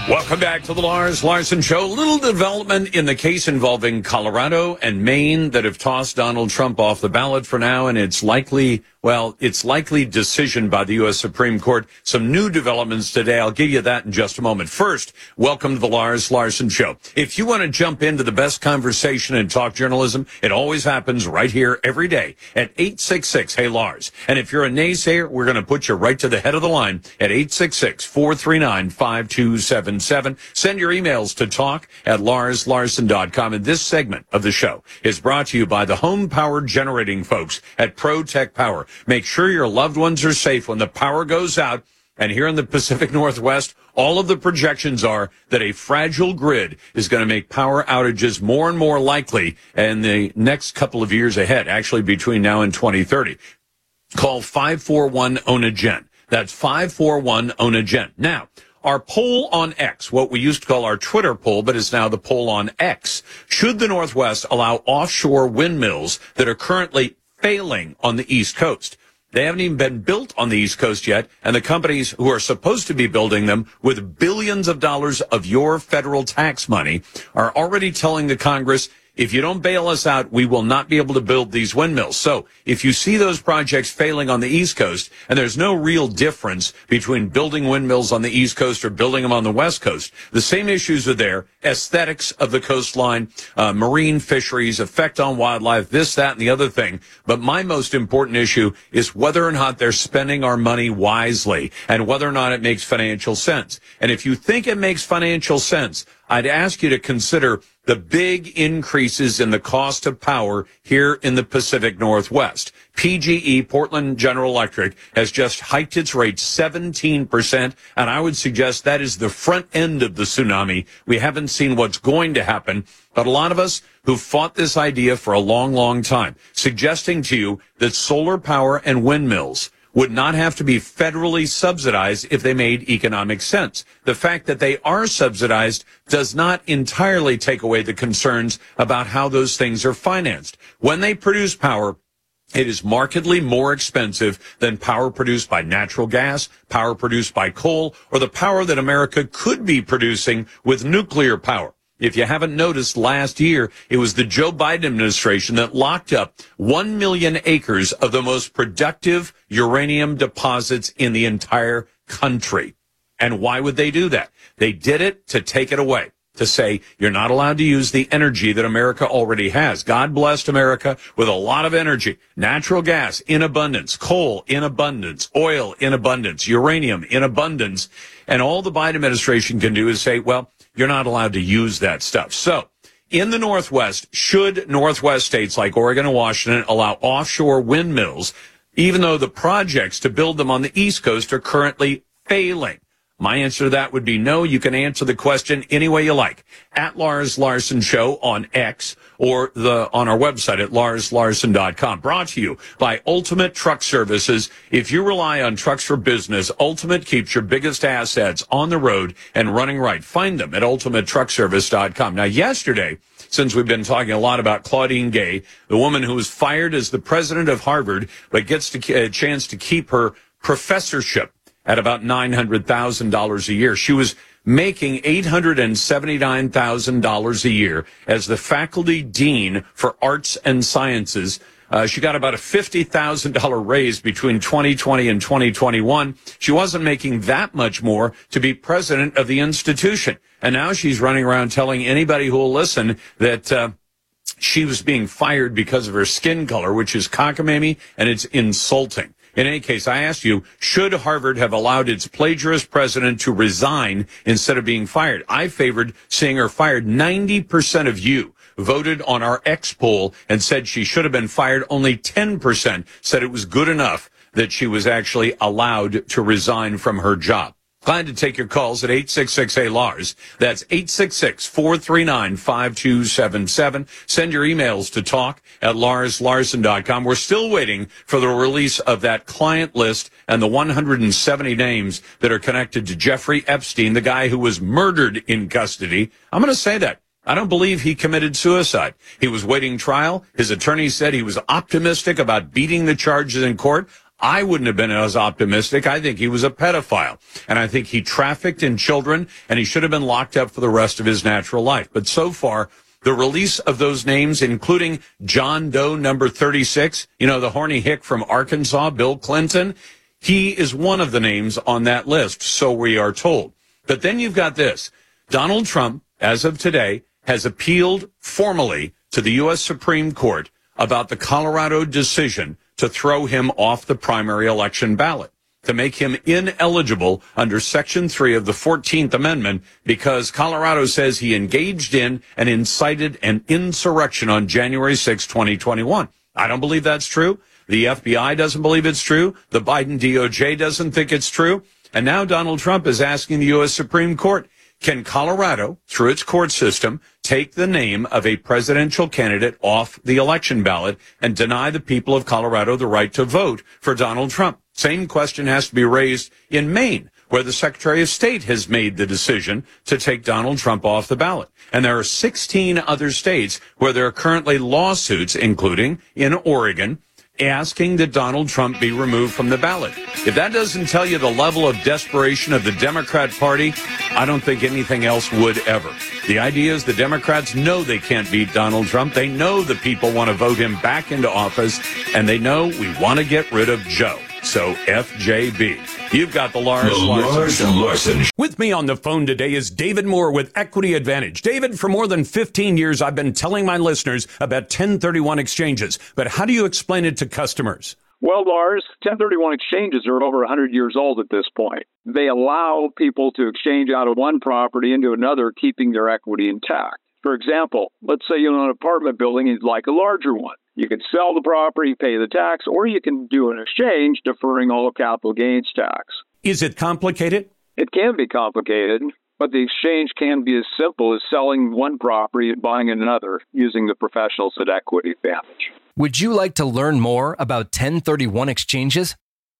Welcome back to the Lars Larson Show. Little development in the case involving Colorado and Maine that have tossed Donald Trump off the ballot for now, and it's likely well, it's likely decision by the U.S. Supreme Court. Some new developments today. I'll give you that in just a moment. First, welcome to the Lars Larson Show. If you want to jump into the best conversation and talk journalism, it always happens right here every day at 866 Hey Lars. And if you're a naysayer, we're going to put you right to the head of the line at 866 439 5277. Send your emails to talk at larslarson.com. And this segment of the show is brought to you by the home power generating folks at ProTech Power. Make sure your loved ones are safe when the power goes out. And here in the Pacific Northwest, all of the projections are that a fragile grid is going to make power outages more and more likely in the next couple of years ahead, actually between now and 2030. Call 541 ONAGEN. That's 541 ONAGEN. Now, our poll on X, what we used to call our Twitter poll, but is now the poll on X. Should the Northwest allow offshore windmills that are currently failing on the East Coast. They haven't even been built on the East Coast yet, and the companies who are supposed to be building them with billions of dollars of your federal tax money are already telling the Congress if you don't bail us out, we will not be able to build these windmills. So if you see those projects failing on the East Coast, and there's no real difference between building windmills on the East Coast or building them on the West Coast, the same issues are there. Aesthetics of the coastline, uh, marine fisheries, effect on wildlife, this, that, and the other thing. But my most important issue is whether or not they're spending our money wisely and whether or not it makes financial sense. And if you think it makes financial sense, I'd ask you to consider the big increases in the cost of power here in the Pacific Northwest. PGE, Portland General Electric, has just hiked its rates 17%, and I would suggest that is the front end of the tsunami. We haven't seen what's going to happen, but a lot of us who fought this idea for a long, long time, suggesting to you that solar power and windmills would not have to be federally subsidized if they made economic sense. The fact that they are subsidized does not entirely take away the concerns about how those things are financed. When they produce power, it is markedly more expensive than power produced by natural gas, power produced by coal, or the power that America could be producing with nuclear power. If you haven't noticed, last year, it was the Joe Biden administration that locked up 1 million acres of the most productive uranium deposits in the entire country. And why would they do that? They did it to take it away, to say you're not allowed to use the energy that America already has. God blessed America with a lot of energy. Natural gas in abundance, coal in abundance, oil in abundance, uranium in abundance. And all the Biden administration can do is say, well, you're not allowed to use that stuff. So in the Northwest, should Northwest states like Oregon and Washington allow offshore windmills, even though the projects to build them on the East Coast are currently failing? My answer to that would be no. You can answer the question any way you like. At Lars Larson Show on X or the on our website at larslarson.com. Brought to you by Ultimate Truck Services. If you rely on trucks for business, Ultimate keeps your biggest assets on the road and running right. Find them at ultimatetruckservice.com. Now, yesterday, since we've been talking a lot about Claudine Gay, the woman who was fired as the president of Harvard, but gets a chance to keep her professorship at about $900,000 a year. She was making $879,000 a year as the faculty dean for arts and sciences. Uh, she got about a $50,000 raise between 2020 and 2021. She wasn't making that much more to be president of the institution. And now she's running around telling anybody who will listen that, uh, she was being fired because of her skin color, which is cockamamie and it's insulting. In any case, I asked you, should Harvard have allowed its plagiarist president to resign instead of being fired? I favored seeing her fired. 90% of you voted on our X poll and said she should have been fired. Only 10% said it was good enough that she was actually allowed to resign from her job. Glad to take your calls at 866-A-LARS. That's 866-439-5277. Send your emails to talk at larslarson.com. We're still waiting for the release of that client list and the 170 names that are connected to Jeffrey Epstein, the guy who was murdered in custody. I'm going to say that. I don't believe he committed suicide. He was waiting trial. His attorney said he was optimistic about beating the charges in court. I wouldn't have been as optimistic. I think he was a pedophile. And I think he trafficked in children and he should have been locked up for the rest of his natural life. But so far, the release of those names, including John Doe number 36, you know, the horny hick from Arkansas, Bill Clinton, he is one of the names on that list. So we are told. But then you've got this. Donald Trump, as of today, has appealed formally to the U.S. Supreme Court about the Colorado decision to throw him off the primary election ballot, to make him ineligible under Section 3 of the 14th Amendment because Colorado says he engaged in and incited an insurrection on January 6, 2021. I don't believe that's true. The FBI doesn't believe it's true. The Biden DOJ doesn't think it's true. And now Donald Trump is asking the U.S. Supreme Court, can Colorado, through its court system, take the name of a presidential candidate off the election ballot and deny the people of Colorado the right to vote for Donald Trump? Same question has to be raised in Maine, where the Secretary of State has made the decision to take Donald Trump off the ballot. And there are 16 other states where there are currently lawsuits, including in Oregon, asking that Donald Trump be removed from the ballot. If that doesn't tell you the level of desperation of the Democrat Party, I don't think anything else would ever. The idea is the Democrats know they can't beat Donald Trump. They know the people want to vote him back into office, and they know we want to get rid of Joe. So FJB. You've got the Lars The Larson. Larson With me on the phone today is David Moore with Equity Advantage. David, for more than 15 years, I've been telling my listeners about 1031 exchanges, but how do you explain it to customers? Well, Lars, 1031 exchanges are over 100 years old at this point. They allow people to exchange out of one property into another, keeping their equity intact. For example, let's say you own an apartment building and you'd like a larger one. You can sell the property, pay the tax, or you can do an exchange deferring all capital gains tax. Is it complicated? It can be complicated, but the exchange can be as simple as selling one property and buying another using the professionals at Equity Advantage. Would you like to learn more about 1031 exchanges?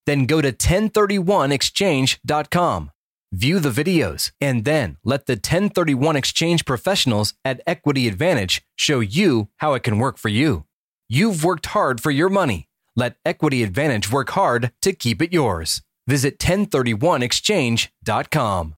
Then go to 1031exchange.com. View the videos and then let the 1031 exchange professionals at Equity Advantage show you how it can work for you. You've worked hard for your money. Let Equity Advantage work hard to keep it yours. Visit 1031exchange.com.